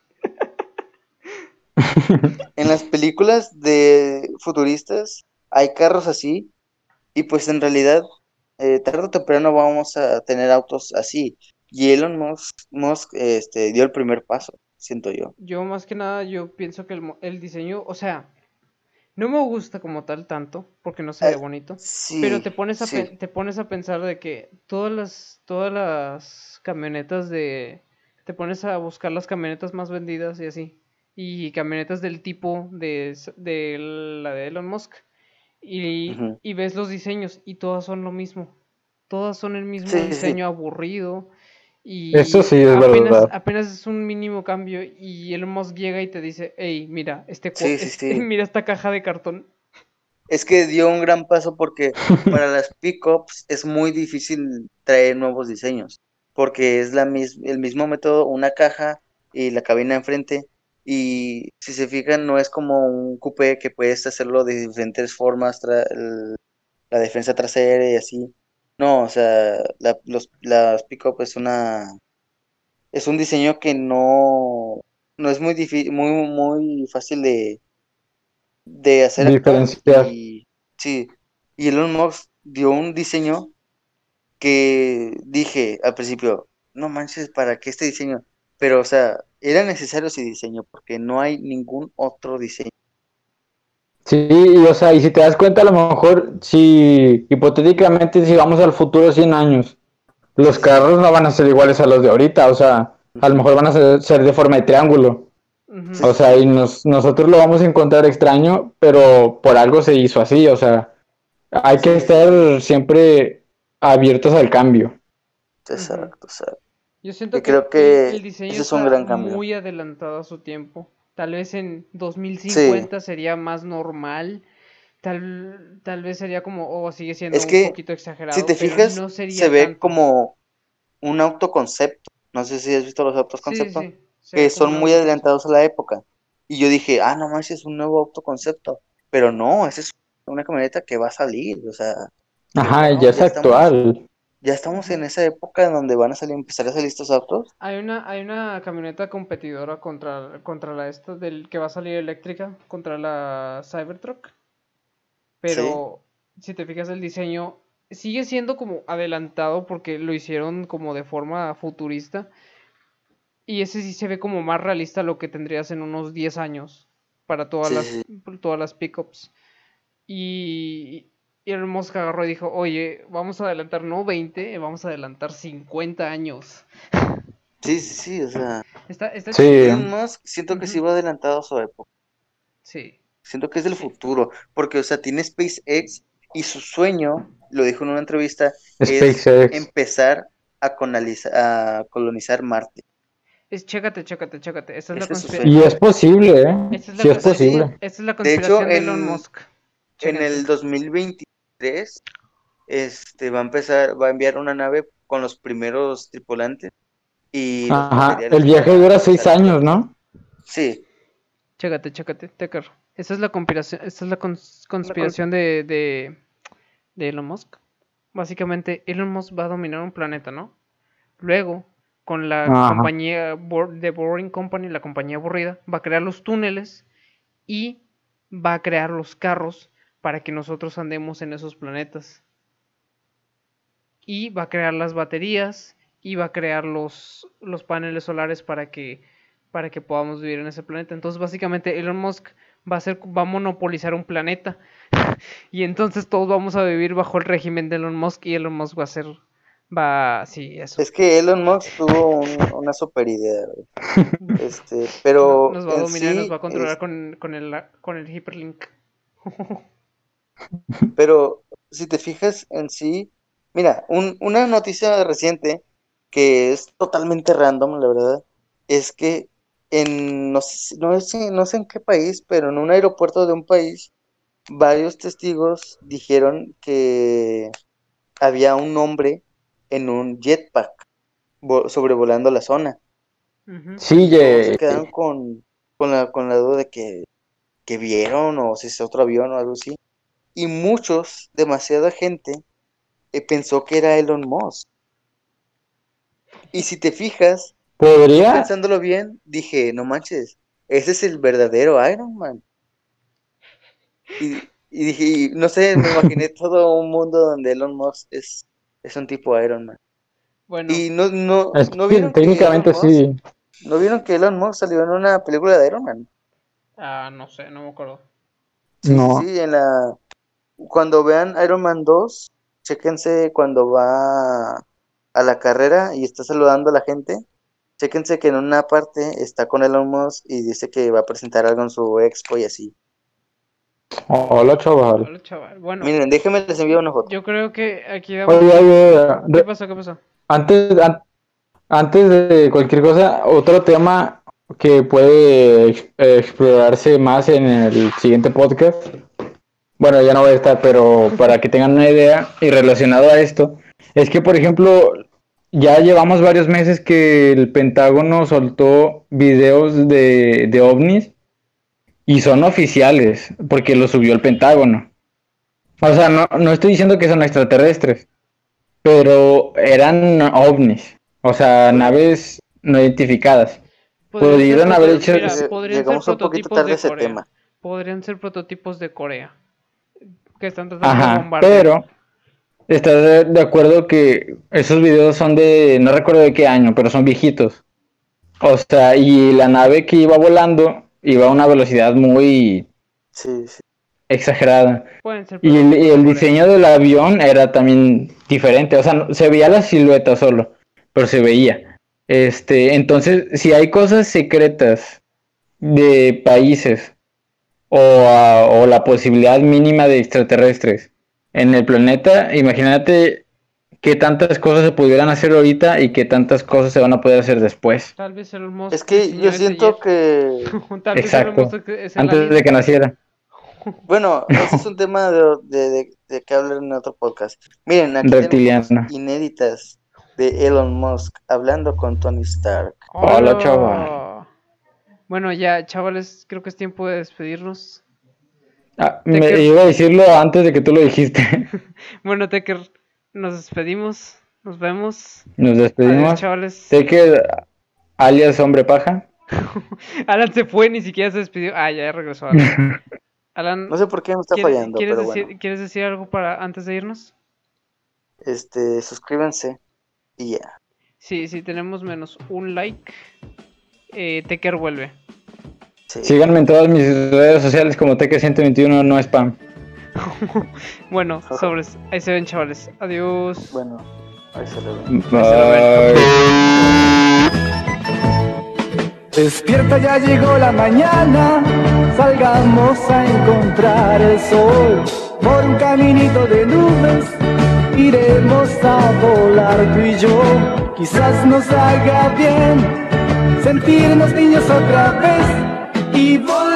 En las películas de futuristas hay carros así y pues en realidad eh, tarde o temprano vamos a tener autos así. Y Elon Musk, Musk, este, dio el primer paso, siento yo. Yo más que nada, yo pienso que el, mo- el diseño, o sea, no me gusta como tal tanto, porque no se ve Eh, bonito. Sí, Pero te pones a sí. te pones a pensar de que todas las todas las camionetas de te pones a buscar las camionetas más vendidas y así y camionetas del tipo de, de la de Elon Musk y, y ves los diseños y todas son lo mismo. Todas son el mismo sí. diseño aburrido y Eso sí es apenas, verdad. apenas es un mínimo cambio y Elon Musk llega y te dice, hey, mira, este, Sí, sí, este- sí. <laughs> mira esta caja de cartón. Es que dio un gran paso porque <laughs> para las pickups es muy difícil traer nuevos diseños, porque es la mis- el mismo método, una caja y la cabina enfrente, y si se fijan no es como un coupé que puedes hacerlo de diferentes formas, tra- el- la defensa trasera y así. No, o sea, la, los, las pickup es una es un diseño que no no es muy difícil, muy muy fácil de de hacer Diferenciar. y sí, y Elon Musk dio un diseño que dije al principio, no manches, ¿para qué este diseño? Pero, o sea, era necesario ese diseño porque no hay ningún otro diseño. Sí, y, o sea, y si te das cuenta, a lo mejor, si hipotéticamente, si vamos al futuro 100 años, los carros no van a ser iguales a los de ahorita, o sea, a lo mejor van a ser, ser de forma de triángulo, o sea, y nos, nosotros lo vamos a encontrar extraño, pero por algo se hizo así, o sea, hay que estar siempre abiertos al cambio. Exacto, exacto. Yo siento Y creo que es un está gran cambio. muy adelantado a su tiempo. Tal vez en 2050 sería más normal. Tal, tal vez sería como, o sigue siendo Es un que, poquito exagerado. Si te fijas, no sería se ve tanto. como un autoconcepto. No sé si has visto los autos Sí, sí, que son muy adelantados a la época. Y yo dije, ah, no manches, es un nuevo autoconcepto. Pero no, esa es una camioneta que va a salir. O sea, Ajá, no, ya es ya actual. Ya estamos en esa época en donde van a salir, empezar a salir estos autos. Hay una, hay una camioneta competidora contra, contra la esta del que va a salir eléctrica, contra la Cybertruck. Pero si te fijas el diseño, sigue siendo como adelantado porque lo hicieron como de forma futurista. Y ese sí se ve como más realista lo que tendrías en unos 10 años para todas Sí, las, todas las pickups. Y, y el Musk agarró y dijo, oye, vamos a adelantar no 20, vamos a adelantar 50 años. Sí, sí, sí, o sea. Está, está sí. Elon Musk siento que uh -huh. sí va adelantado a su época. Sí. Siento que es del futuro, porque, o sea, tiene SpaceX y su sueño, lo dijo en una entrevista, SpaceX. es empezar a, a colonizar Marte. Es, chécate, chécate, chécate. Esa es la es y es posible, ¿eh? Esa es la sí, es posible. Esa es la conspiración de, hecho, en, de Elon Musk. Chécate. En el 2020 3, este, va a empezar, va a enviar una nave con los primeros tripulantes. Y el viaje dura seis años, ¿no? Sí. Chécate, chécate, Tecker. Esa es la conspiración, es la conspiración de, de, Elon Musk. Básicamente, Elon Musk va a dominar un planeta, ¿no? Luego, con la compañía The Boring Company, la compañía aburrida, va a crear los túneles y va a crear los carros para que nosotros andemos en esos planetas. Y va a crear las baterías y va a crear los, los paneles solares para que, para que podamos vivir en ese planeta. Entonces, básicamente, Elon Musk va a, ser, va a monopolizar un planeta. <laughs> y entonces todos vamos a vivir bajo el régimen de Elon Musk y Elon Musk va a ser... Va, sí, eso. es que Elon Musk tuvo un- una super idea. <laughs> Este, pero nos va a dominar, sí, nos va a controlar es- con, con, el, con el hyperlink. <laughs> Pero si te fijas en sí, mira, un- una noticia reciente que es totalmente random, la verdad, es que en, no sé, si- no sé, no sé en qué país, pero en un aeropuerto de un país, varios testigos dijeron que había un hombre en un jetpack vo- sobrevolando la zona. Sí, Todos ye- se quedaron con, con la, con la duda de que, que vieron o si es otro avión o algo así. Y muchos, demasiada gente, eh, pensó que era Elon Musk. Y si te fijas, podría. pensándolo bien, dije, no manches, ese es el verdadero Iron Man. Y, y dije, y no sé, me imaginé <laughs> todo un mundo donde Elon Musk es, es un tipo Iron Man. Bueno, Y no, no, Es no que vieron que técnicamente Elon Musk- sí. ¿No vieron que Elon Musk salió en una película de Iron Man? ah, no sé, no me acuerdo. Sí, No. sí, en la... Cuando vean Iron Man 2, chéquense cuando va a la carrera y está saludando a la gente. Chéquense que en una parte está con Elon Musk y dice que va a presentar algo en su expo y así. Hola, chaval. Hola, chaval. Bueno, Miren, déjenme les envío una foto. yo creo que aquí damos... Oye, oye, ¿Qué re- pasó? ¿Qué pasó? antes, an- antes de cualquier cosa, otro tema que puede eh, explorarse más en el siguiente podcast. Bueno, ya no va a estar, pero para que tengan una idea y relacionado a esto, es que, por ejemplo, ya llevamos varios meses que el Pentágono soltó videos de, de ovnis y son oficiales, porque lo subió el Pentágono. O sea, no, no estoy diciendo que son extraterrestres, pero eran ovnis, o sea, naves no identificadas. Ser haber hecho- mira, podrían Llegamos ser prototipos de Corea. tema. Podrían ser prototipos de Corea. Que están tratando de Ajá, bombardear. pero estás de, de acuerdo que esos videos son de, no recuerdo de qué año, pero son viejitos. O sea, y la nave que iba volando iba a una velocidad muy Sí, sí. exagerada. Pueden ser Y el, y diseño del avión era también diferente, o sea, no- se veía la silueta solo, pero se veía. Este, entonces, si hay cosas secretas de países o, a- o la posibilidad mínima de extraterrestres en el planeta, imagínate qué tantas cosas se pudieran hacer ahorita y qué tantas cosas se van a poder hacer después, Tal vez Es que yo siento que... <laughs> Tal vez Exacto. Es antes de que naciera. <laughs> Bueno, ese es un <laughs> tema de, de, de- de que hablar en otro podcast. Miren, aquí inéditas de Elon Musk hablando con Tony Stark. Hola, chaval. Bueno, ya, chavales, creo que es tiempo de despedirnos. Ah, Te me iba a decirlo antes de que tú lo dijiste. <laughs> Bueno, Tecker, nos despedimos. Nos vemos. Nos Adiós, despedimos. chavales. Sé que alias hombre paja. <laughs> Alan se fue, ni siquiera se despidió. Ah, ya regresó Alan. <laughs> Alan, No sé por qué me está ¿quieres, fallando, ¿quieres pero decir, bueno. ¿quieres decir algo para antes de irnos? Este, suscríbanse y ya. Sí, sí, tenemos menos un like. Eh, Tecker vuelve. Sí. Síganme en todas mis redes sociales como Teque121, no spam. <laughs> Bueno, sobres. Ahí se ven, chavales. Adiós. Bueno, ahí se lo ven. Bye. Despierta, ya llegó la mañana, salgamos a encontrar el sol. Por un caminito de nubes, iremos a volar tú y yo. Quizás nos haga bien sentirnos niños otra vez y volar.